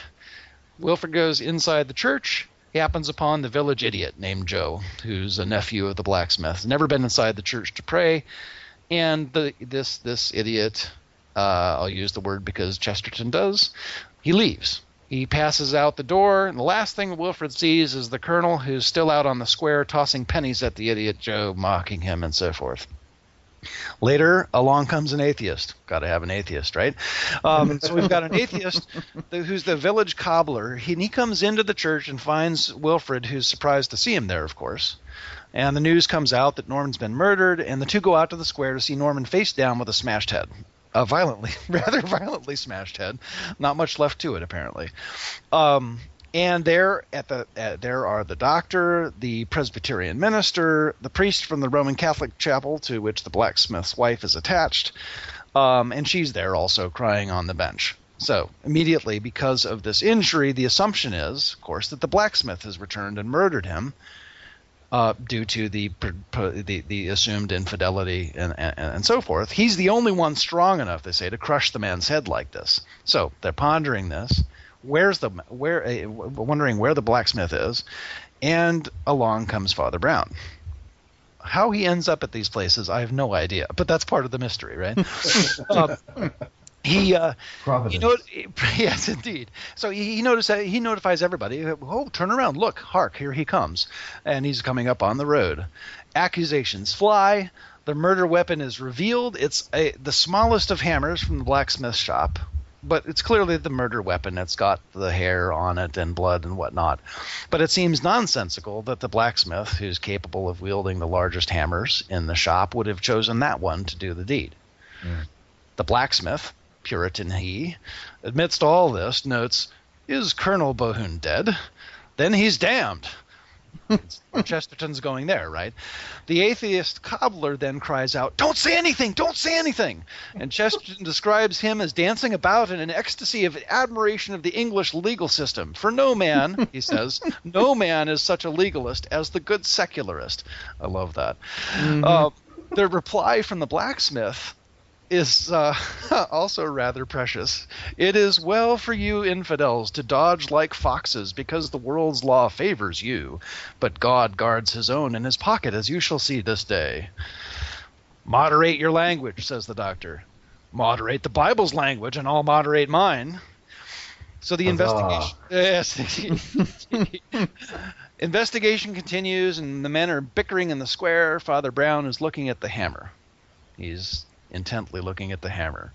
Wilfred goes inside the church. He happens upon the village idiot named Joe, who's a nephew of the blacksmith. Never been inside the church to pray, and the this this idiot, uh, I'll use the word because Chesterton does. He leaves. He passes out the door, and the last thing Wilfred sees is the colonel, who's still out on the square tossing pennies at the idiot Joe, mocking him, and so forth. Later, along comes an atheist. Got to have an atheist, right? Um, so we've got an atheist [LAUGHS] who's the village cobbler. He, he comes into the church and finds Wilfred, who's surprised to see him there, of course. And the news comes out that Norman's been murdered, and the two go out to the square to see Norman face down with a smashed head. A violently, [LAUGHS] rather violently smashed head. Not much left to it, apparently. Um, and there at the uh, there are the doctor, the Presbyterian minister, the priest from the Roman Catholic chapel to which the blacksmith's wife is attached, um, and she's there also crying on the bench. So immediately, because of this injury, the assumption is, of course, that the blacksmith has returned and murdered him. Uh, due to the, the the assumed infidelity and, and and so forth, he's the only one strong enough, they say, to crush the man's head like this. So they're pondering this where's the where uh, wondering where the blacksmith is and along comes father brown. How he ends up at these places i have no idea but that's part of the mystery right? [LAUGHS] Um, he uh Providence. you know [LAUGHS] yes indeed. So he, he notice he notifies everybody oh turn around look hark here he comes. And he's coming up on the road. Accusations fly. The murder weapon is revealed. It's a, the smallest of hammers from the blacksmith shop but it's clearly the murder weapon. It's got the hair on it and blood and whatnot. But it seems nonsensical that the blacksmith, who's capable of wielding the largest hammers in the shop, would have chosen that one to do the deed. Hmm. The blacksmith, Puritan he, amidst all this, notes, Is Colonel Bohun dead? Then he's damned. [LAUGHS] Chesterton's going there, right? The atheist cobbler then cries out, Don't say anything! Don't say anything! And Chesterton describes him as dancing about in an ecstasy of admiration of the English legal system. For no man, he says, [LAUGHS] no man is such a legalist as the good secularist. I love that. Uh, the reply from the blacksmith is uh, [LAUGHS] also rather precious. It is well for you infidels to dodge like foxes because the world's law favors you, but God guards his own in his pocket, as you shall see this day. Moderate your language, says the doctor. Moderate the Bible's language, and I'll moderate mine. So the Huzzah. investigation. Yes. [LAUGHS] investigation continues, and the men are bickering in the square. Father Brown is looking at the hammer. He's intently looking at the hammer.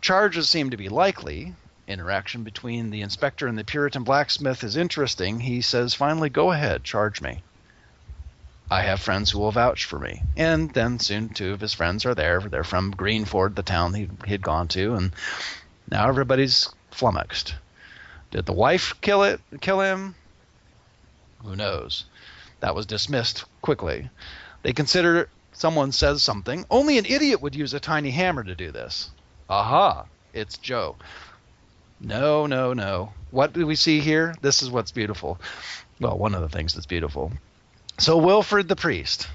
Charges seem to be likely. Interaction between the inspector and the Puritan blacksmith is interesting. He says, finally, go ahead, charge me. I have friends who will vouch for me. And then soon two of his friends are there. They're from Greenford, the town he, he'd gone to, and now everybody's flummoxed. Did the wife kill it? Kill him? Who knows? That was dismissed quickly. They consider someone says something. Only an idiot would use a tiny hammer to do this. Aha! It's Joe. No, no, no. What do we see here? This is what's beautiful. Well, one of the things that's beautiful. So Wilfred the priest,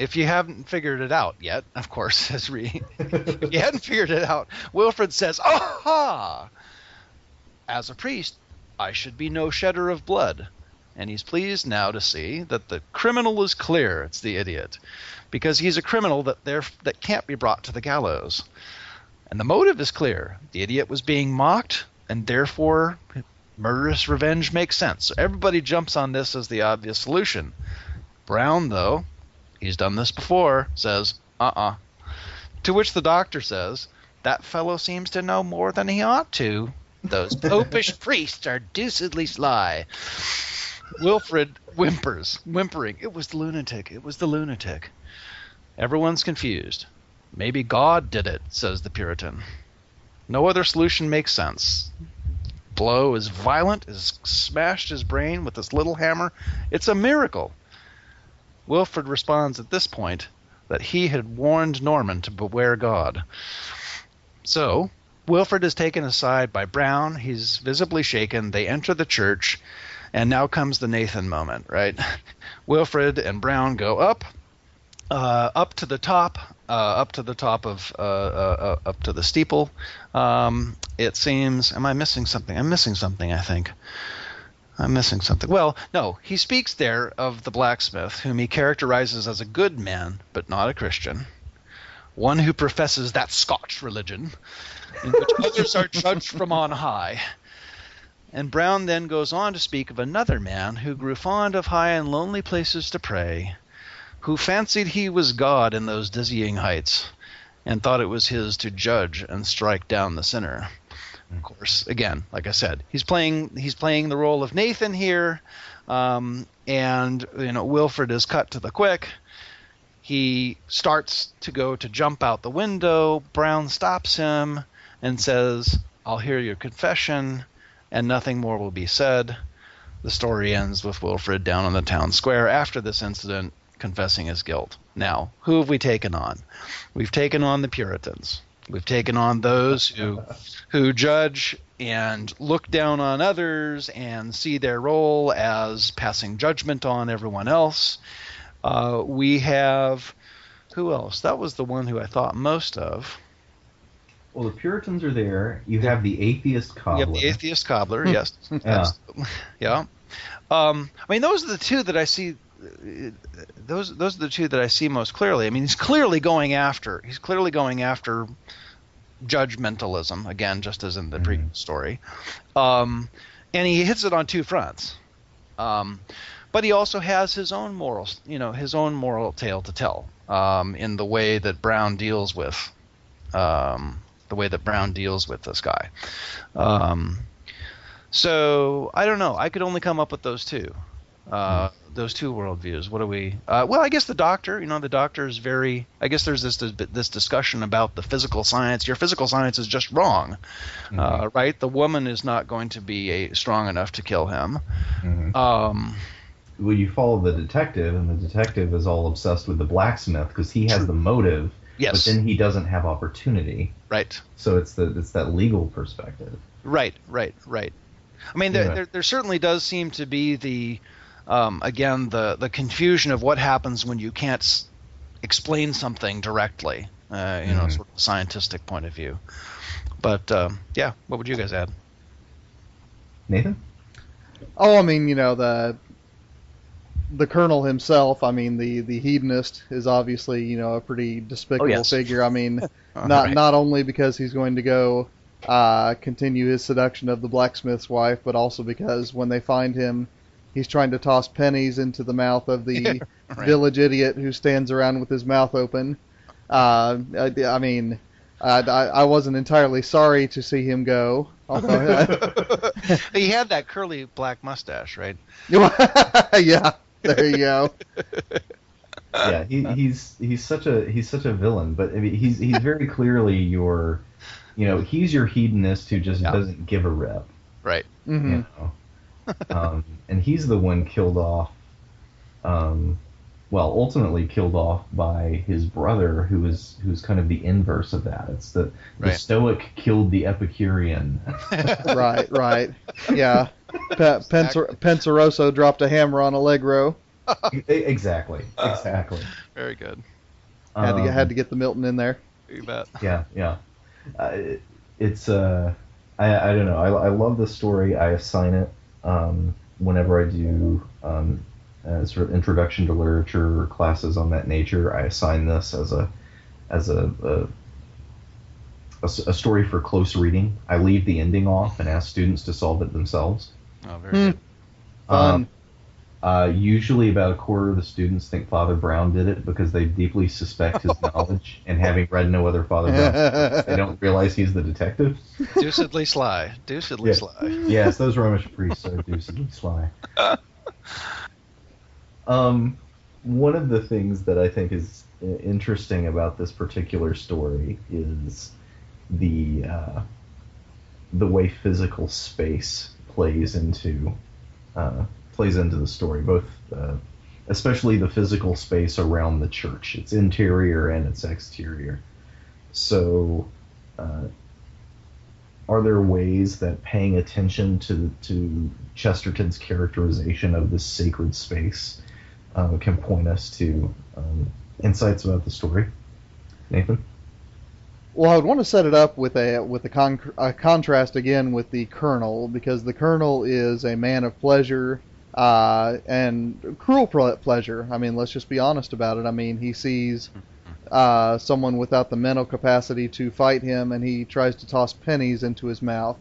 if you haven't figured it out yet, of course, [LAUGHS] as we, if you hadn't figured it out, Wilfred says, "Aha! As a priest, I should be no shedder of blood." And he's pleased now to see that the criminal is clear. It's the idiot, because he's a criminal that there that can't be brought to the gallows. And the motive is clear. The idiot was being mocked, and therefore murderous revenge makes sense. So everybody jumps on this as the obvious solution. Brown, though, he's done this before, says, uh uh To which the doctor says, That fellow seems to know more than he ought to. Those [LAUGHS] popish priests are deucedly sly. Wilfred whimpers, whimpering. It was the lunatic. It was the lunatic. Everyone's confused. Maybe God did it, says the Puritan. No other solution makes sense. Blow is violent, has smashed his brain with this little hammer. It's a miracle. Wilfred responds at this point that he had warned Norman to beware God. So, Wilfred is taken aside by Brown. He's visibly shaken. They enter the church, and now comes the Nathan moment, right? [LAUGHS] Wilfred and Brown go up, uh, up to the top, uh, up to the top of, uh, uh, uh, up to the steeple. Um, it seems. Am I missing something? I'm missing something. I think. I'm missing something. Well, no, he speaks there of the blacksmith, whom he characterizes as a good man, but not a Christian, one who professes that Scotch religion, in which [LAUGHS] others are judged from on high. And Brown then goes on to speak of another man who grew fond of high and lonely places to pray, who fancied he was God in those dizzying heights, and thought it was his to judge and strike down the sinner. Of course, again, like I said, he's playing he's playing the role of Nathan here, um, and you know Wilfred is cut to the quick. He starts to go to jump out the window. Brown stops him and says, "I'll hear your confession." And nothing more will be said. The story ends with Wilfred down on the town square after this incident confessing his guilt. Now, who have we taken on? We've taken on the Puritans. We've taken on those who who judge and look down on others and see their role as passing judgment on everyone else. Uh, we have who else? That was the one who I thought most of. Well, the Puritans are there. You have the atheist cobbler. You have the atheist cobbler, yes. [LAUGHS] Yeah. [LAUGHS] Yeah. Um, I mean, those are the two that I see. uh, Those those are the two that I see most clearly. I mean, he's clearly going after. He's clearly going after judgmentalism again, just as in the Mhm. previous story, um, and he hits it on two fronts. Um, but he also has his own morals, you know, his own moral tale to tell um, in the way that Brown deals with um, the way that Brown deals with this guy. Um, so I don't know. I could only come up with those two, uh, those two worldviews. What do we? Uh, well, I guess the doctor. You know, the doctor is very. I guess there's this this discussion about the physical science. Your physical science is just wrong, uh, right? The woman is not going to be a, strong enough to kill him. Mhm. Um, Well, you follow the detective, and the detective is all obsessed with the blacksmith because he has True. the motive, yes, but then he doesn't have opportunity. right. So it's the it's that legal perspective. Right, right, right. I mean, there, Yeah. there, there certainly does seem to be the, um, again, the the confusion of what happens when you can't s- explain something directly. Uh, you know, Mhm. sort of a scientific point of view. But um, yeah, what would you guys add? Nathan? Oh, I mean, you know the the colonel himself. I mean, the the hedonist is obviously you know a pretty despicable yes. figure. I mean, [LAUGHS] not right. not only because he's going to go uh, continue his seduction of the blacksmith's wife, but also because when they find him, he's trying to toss pennies into the mouth of the [LAUGHS] Right. village idiot who stands around with his mouth open. Uh, I, I mean, I, I I wasn't entirely sorry to see him go. Although, he had that curly black mustache, right? [LAUGHS] yeah, there you go. yeah, he, he's he's such a he's such a villain, but I mean, he's he's very clearly your, you know, he's your hedonist who just Yeah. doesn't give a rip. Right. hmm You know, um, and he's the one killed off. Um, well, ultimately killed off by his brother, who is who's kind of the inverse of that. It's the the Right. Stoic killed the Epicurean. [LAUGHS] Right, right. Yeah. Pe- Penser- Penseroso dropped a hammer on Allegro. Exactly, [LAUGHS] exactly. Very good. Had to get, Um, had to get the Milton in there. You bet. yeah, yeah. Uh, it, it's uh, I, I don't know. I, I love the story. I assign it um, whenever I do um, uh, sort of introduction to literature or classes on that nature. I assign this as a as a, a a s- a story for close reading. I leave the ending off and ask students to solve it themselves. Oh, very Hmm. good. Fun. Um, uh, usually, about a quarter of the students think Father Brown did it because they deeply suspect his [LAUGHS] knowledge, and having read no other Father Brown, they don't realize he's the detective. Deucedly sly. Deucedly Yeah. sly. Yes, those Romish priests are deucedly sly. [LAUGHS] Um, one of the things that I think is interesting about this particular story is the uh, the way physical space plays into uh, plays into the story, both uh, especially the physical space around the church, its interior and its exterior. So, uh, are there ways that paying attention to to Chesterton's characterization of this sacred space uh, can point us to um, insights about the story? Nathan. Well, I would want to set it up with a with a, con- a contrast again with the Colonel because the Colonel is a man of pleasure uh, and cruel pleasure. I mean, let's just be honest about it. I mean, he sees uh, someone without the mental capacity to fight him, and he tries to toss pennies into his mouth.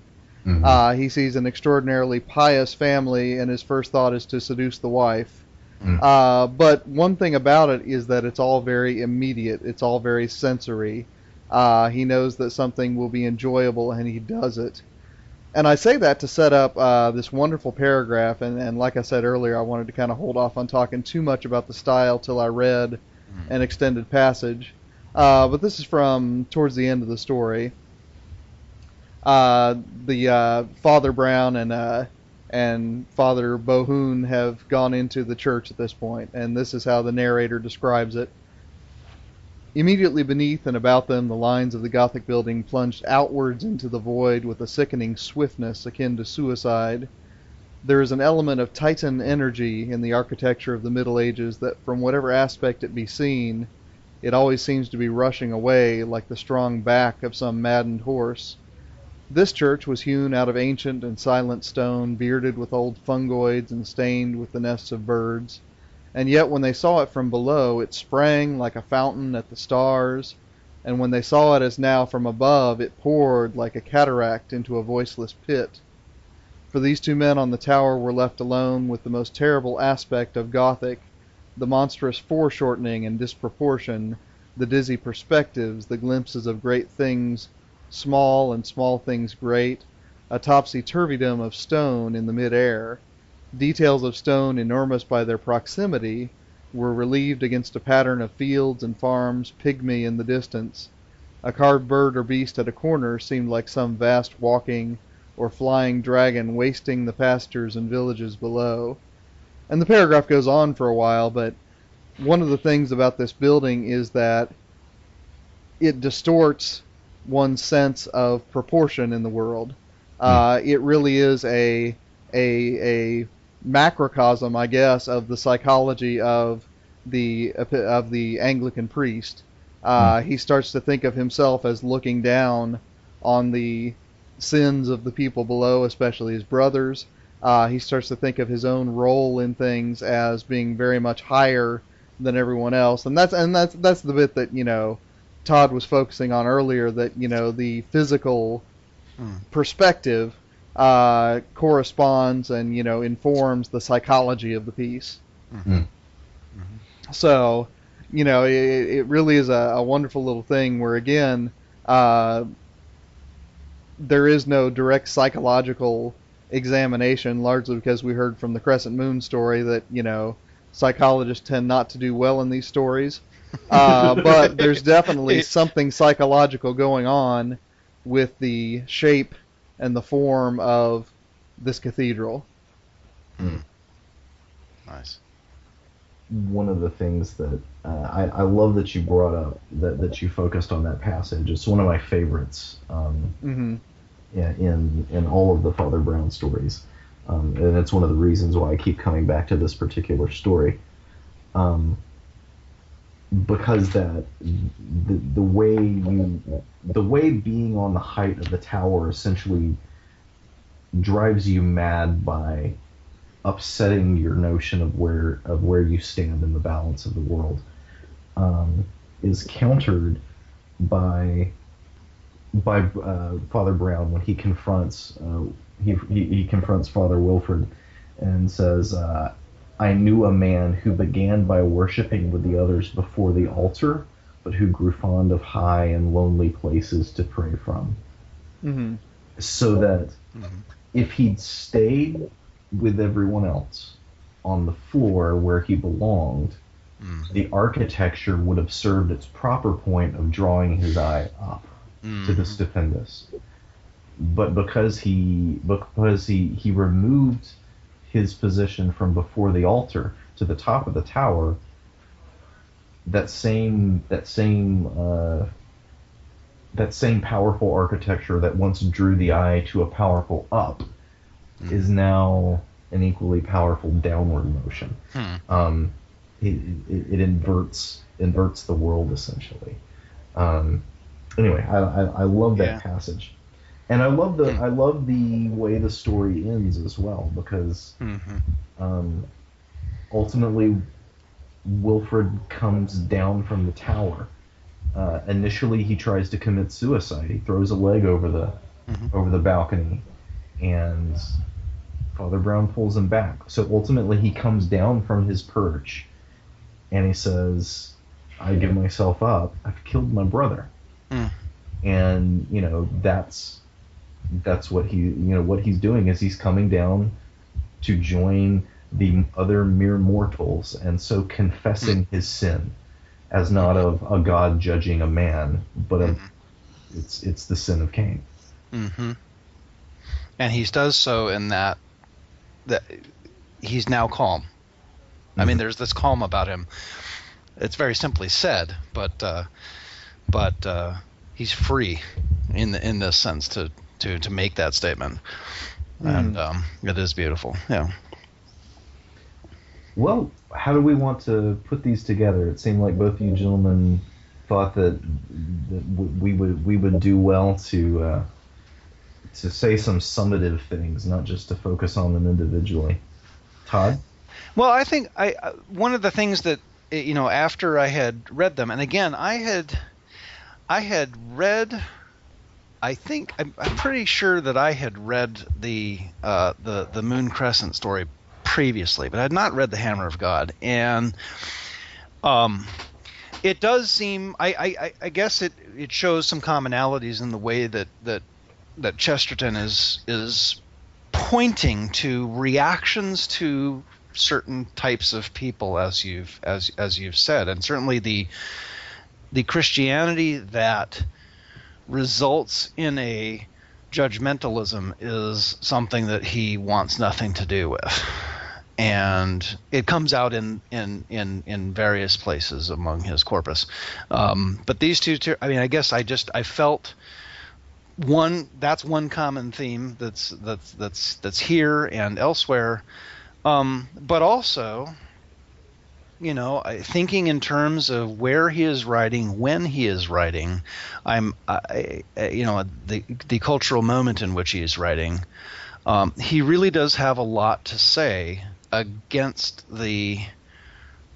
Uh, he sees an extraordinarily pious family, and his first thought is to seduce the wife. Mm. Uh, but one thing about it is that it's all very immediate. It's all very sensory. Uh, he knows that something will be enjoyable, and he does it. And I say that to set up uh, this wonderful paragraph. And, and like I said earlier, I wanted to kind of hold off on talking too much about the style till I read an extended passage. Uh, but this is from towards the end of the story. Uh, the uh, Father Brown and uh, and Father Bohun have gone into the church at this point, and this is how the narrator describes it. Immediately beneath and about them, the lines of the Gothic building plunged outwards into the void with a sickening swiftness akin to suicide. There is an element of Titan energy in the architecture of the Middle Ages that, from whatever aspect it be seen, it always seems to be rushing away like the strong back of some maddened horse. This church was hewn out of ancient and silent stone, bearded with old fungoids and stained with the nests of birds. And yet, when they saw it from below, it sprang like a fountain at the stars, and when they saw it as now from above, it poured like a cataract into a voiceless pit. For these two men on the tower were left alone with the most terrible aspect of Gothic, the monstrous foreshortening and disproportion, the dizzy perspectives, the glimpses of great things small and small things great, a topsy-turvydom of stone in the mid-air. Details of stone enormous by their proximity were relieved against a pattern of fields and farms pygmy in the distance. A carved bird or beast at a corner seemed like some vast walking or flying dragon wasting the pastures and villages below. And the paragraph goes on for a while, but one of the things about this building is that it distorts one's sense of proportion in the world. Uh, it really is a a a macrocosm, I guess, of the psychology of the of the Anglican priest. Uh, He starts to think of himself as looking down on the sins of the people below, especially his brothers. Uh, he starts to think of his own role in things as being very much higher than everyone else, and that's and that's that's the bit that you know Todd was focusing on earlier. That you know the physical Hmm. perspective uh, corresponds and you know informs the psychology of the piece. Mhm. So, you know, it, it really is a, a wonderful little thing where again, uh, there is no direct psychological examination, largely because we heard from the Crescent Moon story that you know psychologists tend not to do well in these stories. [LAUGHS] Uh, but there's definitely something psychological going on with the shape and the form of this cathedral. Nice. one of the things that uh, I, I love that you brought up that, that you focused on that passage. It's one of my favorites um, hmm in, in in all of the Father Brown stories, um, and it's one of the reasons why I keep coming back to this particular story. um, because that the the way you the way being on the height of the tower essentially drives you mad by upsetting your notion of where of where you stand in the balance of the world um, is countered by by uh, Father Brown when he confronts uh, he, he he confronts Father Wilfred and says, uh, "I knew a man who began by worshiping with the others before the altar, but who grew fond of high and lonely places to pray from." hmm So that if he'd stayed with everyone else on the floor where he belonged, Mm. the architecture would have served its proper point of drawing his eye up to the stupendous. But because he because he he removed his position from before the altar to the top of the tower, that same that same uh, that same powerful architecture that once drew the eye to a powerful up is now an equally powerful downward motion. Hmm. Um, it, it, it inverts inverts the world essentially. Um, anyway, I, I, I love that Yeah. passage, and I love the Hmm. I love the way the story ends as well because Mhm. um, ultimately Wilfred comes down from the tower. Uh, initially, he tries to commit suicide. He throws a leg over the Mhm. over the balcony, and Father Brown pulls him back. So ultimately, he comes down from his perch, and he says, "I give myself up. I've killed my brother." Mm. And you know that's that's what he you know what he's doing is he's coming down to join the other mere mortals and so confessing his sin as not of a god judging a man but of it's it's the sin of Cain. Mm-hmm. And he does so in that that he's now calm. I mean, Mhm. there's this calm about him. It's very simply said, but uh, but uh, he's free in the, in this sense to, to, to make that statement, and um, it is beautiful. Yeah. Well, how do we want to put these together? It seemed like both you gentlemen thought that, that we would we would do well to uh, to say some summative things, not just to focus on them individually. Todd, Well, I think I uh, one of the things that eh, you know after I had read them, and again I had I had read. I think I'm, I'm pretty sure that I had read the uh, the the Moon Crescent story previously, but I had not read the Hammer of God, and um, it does seem I, I, I- guess it, it shows some commonalities in the way that that that Chesterton is is pointing to reactions to certain types of people as you've as as you've said. And certainly the the Christianity that results in a judgmentalism is something that he wants nothing to do with and it comes out in in in in various places among his corpus. Um, but these two i mean i guess i just i felt one that's one common theme that's that's that's that's here and elsewhere. Um, but also you know thinking in terms of where he is writing when he is writing i'm I, you know the the cultural moment in which he is writing um, he really does have a lot to say against the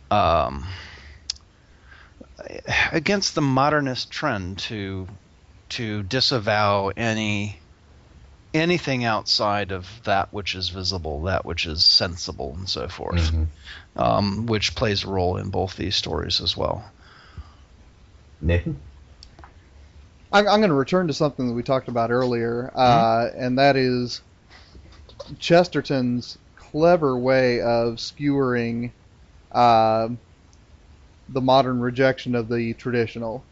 um, against the modernist trend to to disavow any anything outside of that which is visible, that which is sensible, and so forth, um, which plays a role in both these stories as well. Nathan. I'm, I'm going to return to something that we talked about earlier, uh, and that is Chesterton's clever way of skewering uh, the modern rejection of the traditional.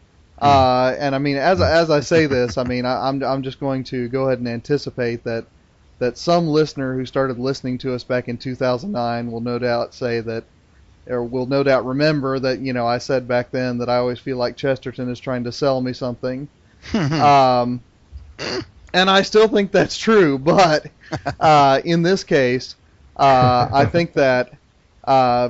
Uh, and I mean, as as I say [LAUGHS] this, I mean, I, I'm I'm just going to go ahead and anticipate that that some listener who started listening to us back in 2009 will no doubt say that, or will no doubt remember that you know I said back then that I always feel like Chesterton is trying to sell me something. [LAUGHS] um, and I still think that's true, but [LAUGHS] uh, in this case, uh, I think that uh,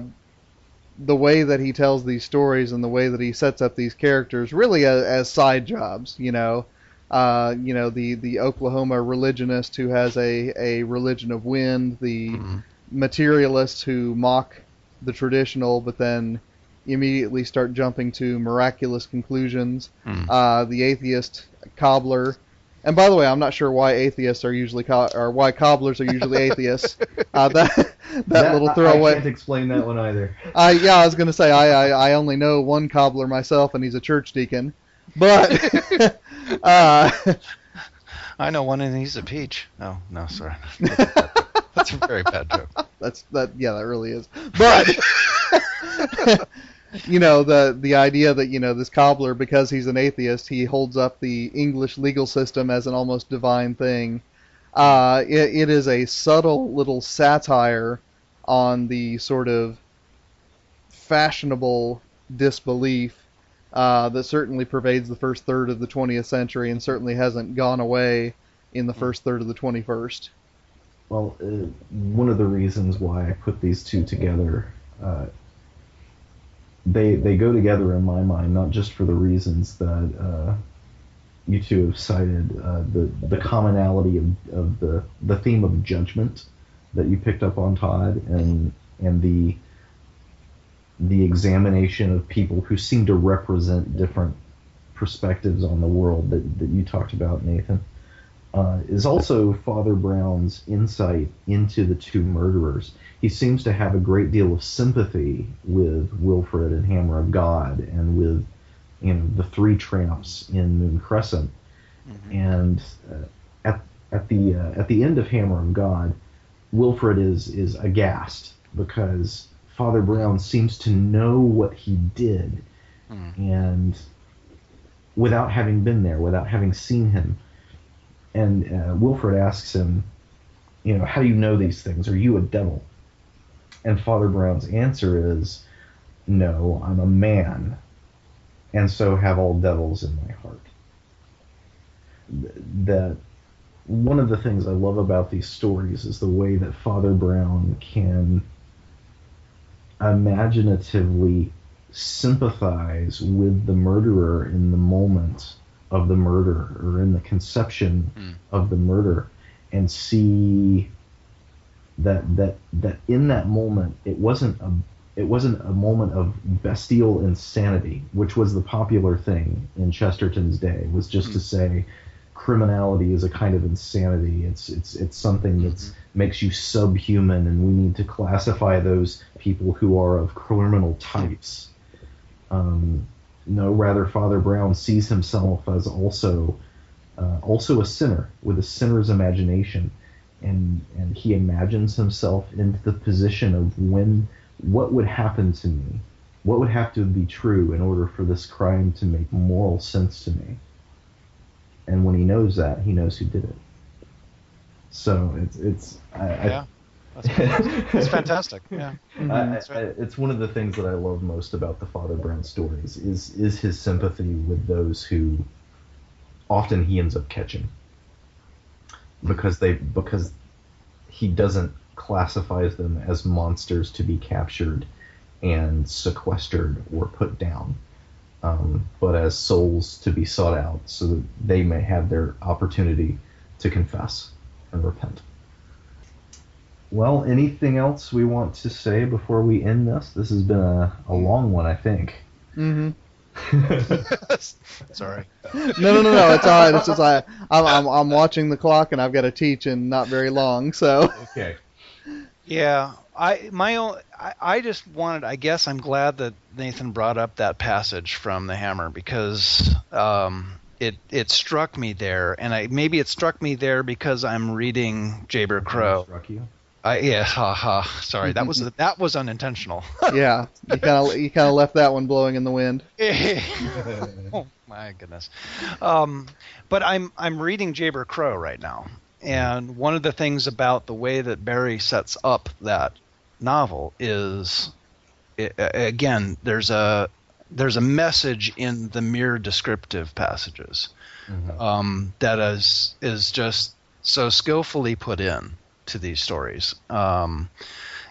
the way that he tells these stories and the way that he sets up these characters really as, as side jobs. You know, uh, you know the the Oklahoma religionist who has a a religion of wind, the Mhm. materialists who mock the traditional, but then immediately start jumping to miraculous conclusions. Hmm. Uh, the atheist cobbler. And by the way, I'm not sure why atheists are usually co- or why cobblers are usually [LAUGHS] atheists. Uh, [LAUGHS] that that, little I- I throwaway. can't explain that one either. [LAUGHS] I yeah, I was gonna say I, I I only know one cobbler myself, and he's a church deacon. But uh, I know one and he's a peach. No, no, sorry. That's a very bad joke. that's that yeah, that really is. But you know the the idea that you know this cobbler because he's an atheist, he holds up the English legal system as an almost divine thing. Uh, it, it is a subtle little satire on the sort of fashionable disbelief uh, that certainly pervades the first third of the 20th century and certainly hasn't gone away in the first third of the 21st. Well, uh, one of the reasons why I put these two together, uh, they they go together in my mind, not just for the reasons that uh, you two have cited, uh, the the commonality of, of the the theme of judgment that you picked up on Todd, and and the the examination of people who seem to represent different perspectives on the world that, that you talked about, Nathan uh, is also Father Brown's insight into the two murderers. He seems to have a great deal of sympathy with Wilfred and Hammer of God and with you know the three tramps in Moon Crescent. And uh, at at the uh, at the end of Hammer of God, Wilfred is is aghast because Father Brown seems to know what he did, and without having been there, without having seen him, and uh, Wilfred asks him, you know, how do you know these things? Are you a devil? And Father Brown's answer is, no, I'm a man, and so have all devils in my heart. That one of the things I love about these stories is the way that Father Brown can imaginatively sympathize with the murderer in the moment of the murder or in the conception Mm. of the murder and see that that that in that moment it wasn't a it wasn't a moment of bestial insanity which was the popular thing in Chesterton's day was just to say criminality is a kind of insanity. It's it's it's something that makes you subhuman and we need to classify those people who are of criminal types. Um, no, rather, Father Brown sees himself as also uh, also a sinner with a sinner's imagination, and and he imagines himself into the position of when what would happen to me, what would have to be true in order for this crime to make moral sense to me. And when he knows that, he knows who did it. So it's it's I, Yeah, that's, that's [LAUGHS] fantastic. Yeah. Uh, I, I, uh, it's one of the things that I love most about the Father Brown stories is is his sympathy with those who often he ends up catching because they because he doesn't classifies them as monsters to be captured and sequestered or put down, um, but as souls to be sought out so that they may have their opportunity to confess and repent. Well, anything else we want to say before we end this? This has been a, a long one, I think. hmm [LAUGHS] Sorry. [LAUGHS] No, no, no, no. It's all right. It's just I, I'm, I'm, I'm watching the clock and I've got to teach in not very long. So okay. Yeah, I my own I, I just wanted I guess I'm glad that Nathan brought up that passage from the Hammer because um, it it struck me there, and I maybe it struck me there because I'm reading Jayber Crow. Struck you? I yeah, haha. Sorry, that was that was unintentional. [LAUGHS] yeah, you kind of you kind of left that one blowing in the wind. [LAUGHS] oh my goodness. Um, but I'm I'm reading Jayber Crow right now, and one of the things about the way that Berry sets up that novel is, i again, there's a there's a message in the mere descriptive passages um, that is is just so skillfully put in to these stories. Um,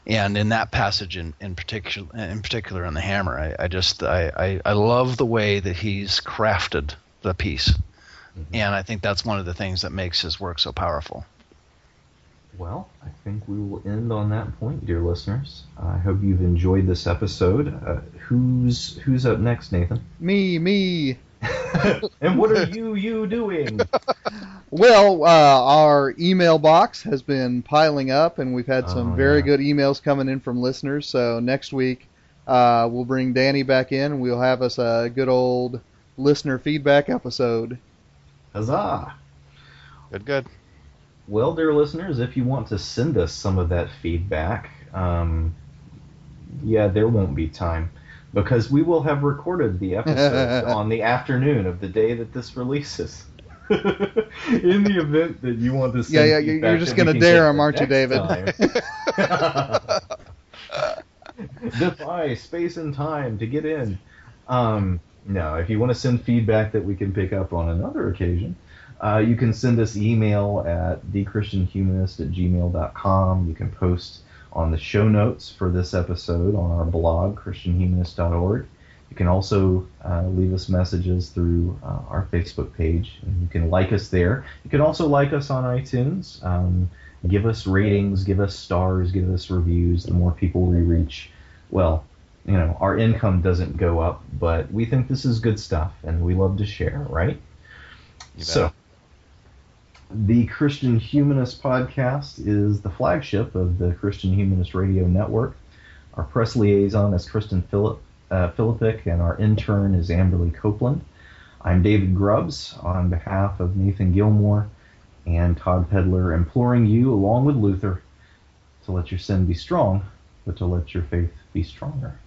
and in that passage in, in particular in particular in the hammer I, I just I, I, I love the way that he's crafted the piece and I think that's one of the things that makes his work so powerful. Well, I think we will end on that point, dear listeners. I hope you've enjoyed this episode. Uh, who's who's up next, Nathan? Me, me. [LAUGHS] and what are you you doing? [LAUGHS] Well, uh, our email box has been piling up, and we've had some Oh, very yeah. good emails coming in from listeners. So next week, uh, we'll bring Danny back in, and we'll have us a good old listener feedback episode. Huzzah! Good, good. Well, dear listeners, if you want to send us some of that feedback, um, yeah, there won't be time because we will have recorded the episode [LAUGHS] on the afternoon of the day that this releases. In the event that you want to send Yeah, yeah, you're- you're just gonna dare him, aren't you, David? [LAUGHS] Defy space and time to get in. Um, no, if you want to send feedback that we can pick up on another occasion, uh, you can send us email at thechristianhumanist at gmail.com. You can post on the show notes for this episode on our blog, christianhumanist.org. You can also uh, leave us messages through uh, our Facebook page, and you can like us there. You can also like us on iTunes. Um, give us ratings, give us stars, give us reviews. The more people we reach, well, you know, our income doesn't go up, but we think this is good stuff, and we love to share, right? So, the Christian Humanist podcast is the flagship of the Christian Humanist Radio Network. Our press liaison is Kristen Philip, uh, Philippic, and our intern is Amberly Copeland. I'm David Grubbs on behalf of Nathan Gilmour and Todd Pedlar, imploring you, along with Luther, to let your sin be strong, but to let your faith be stronger.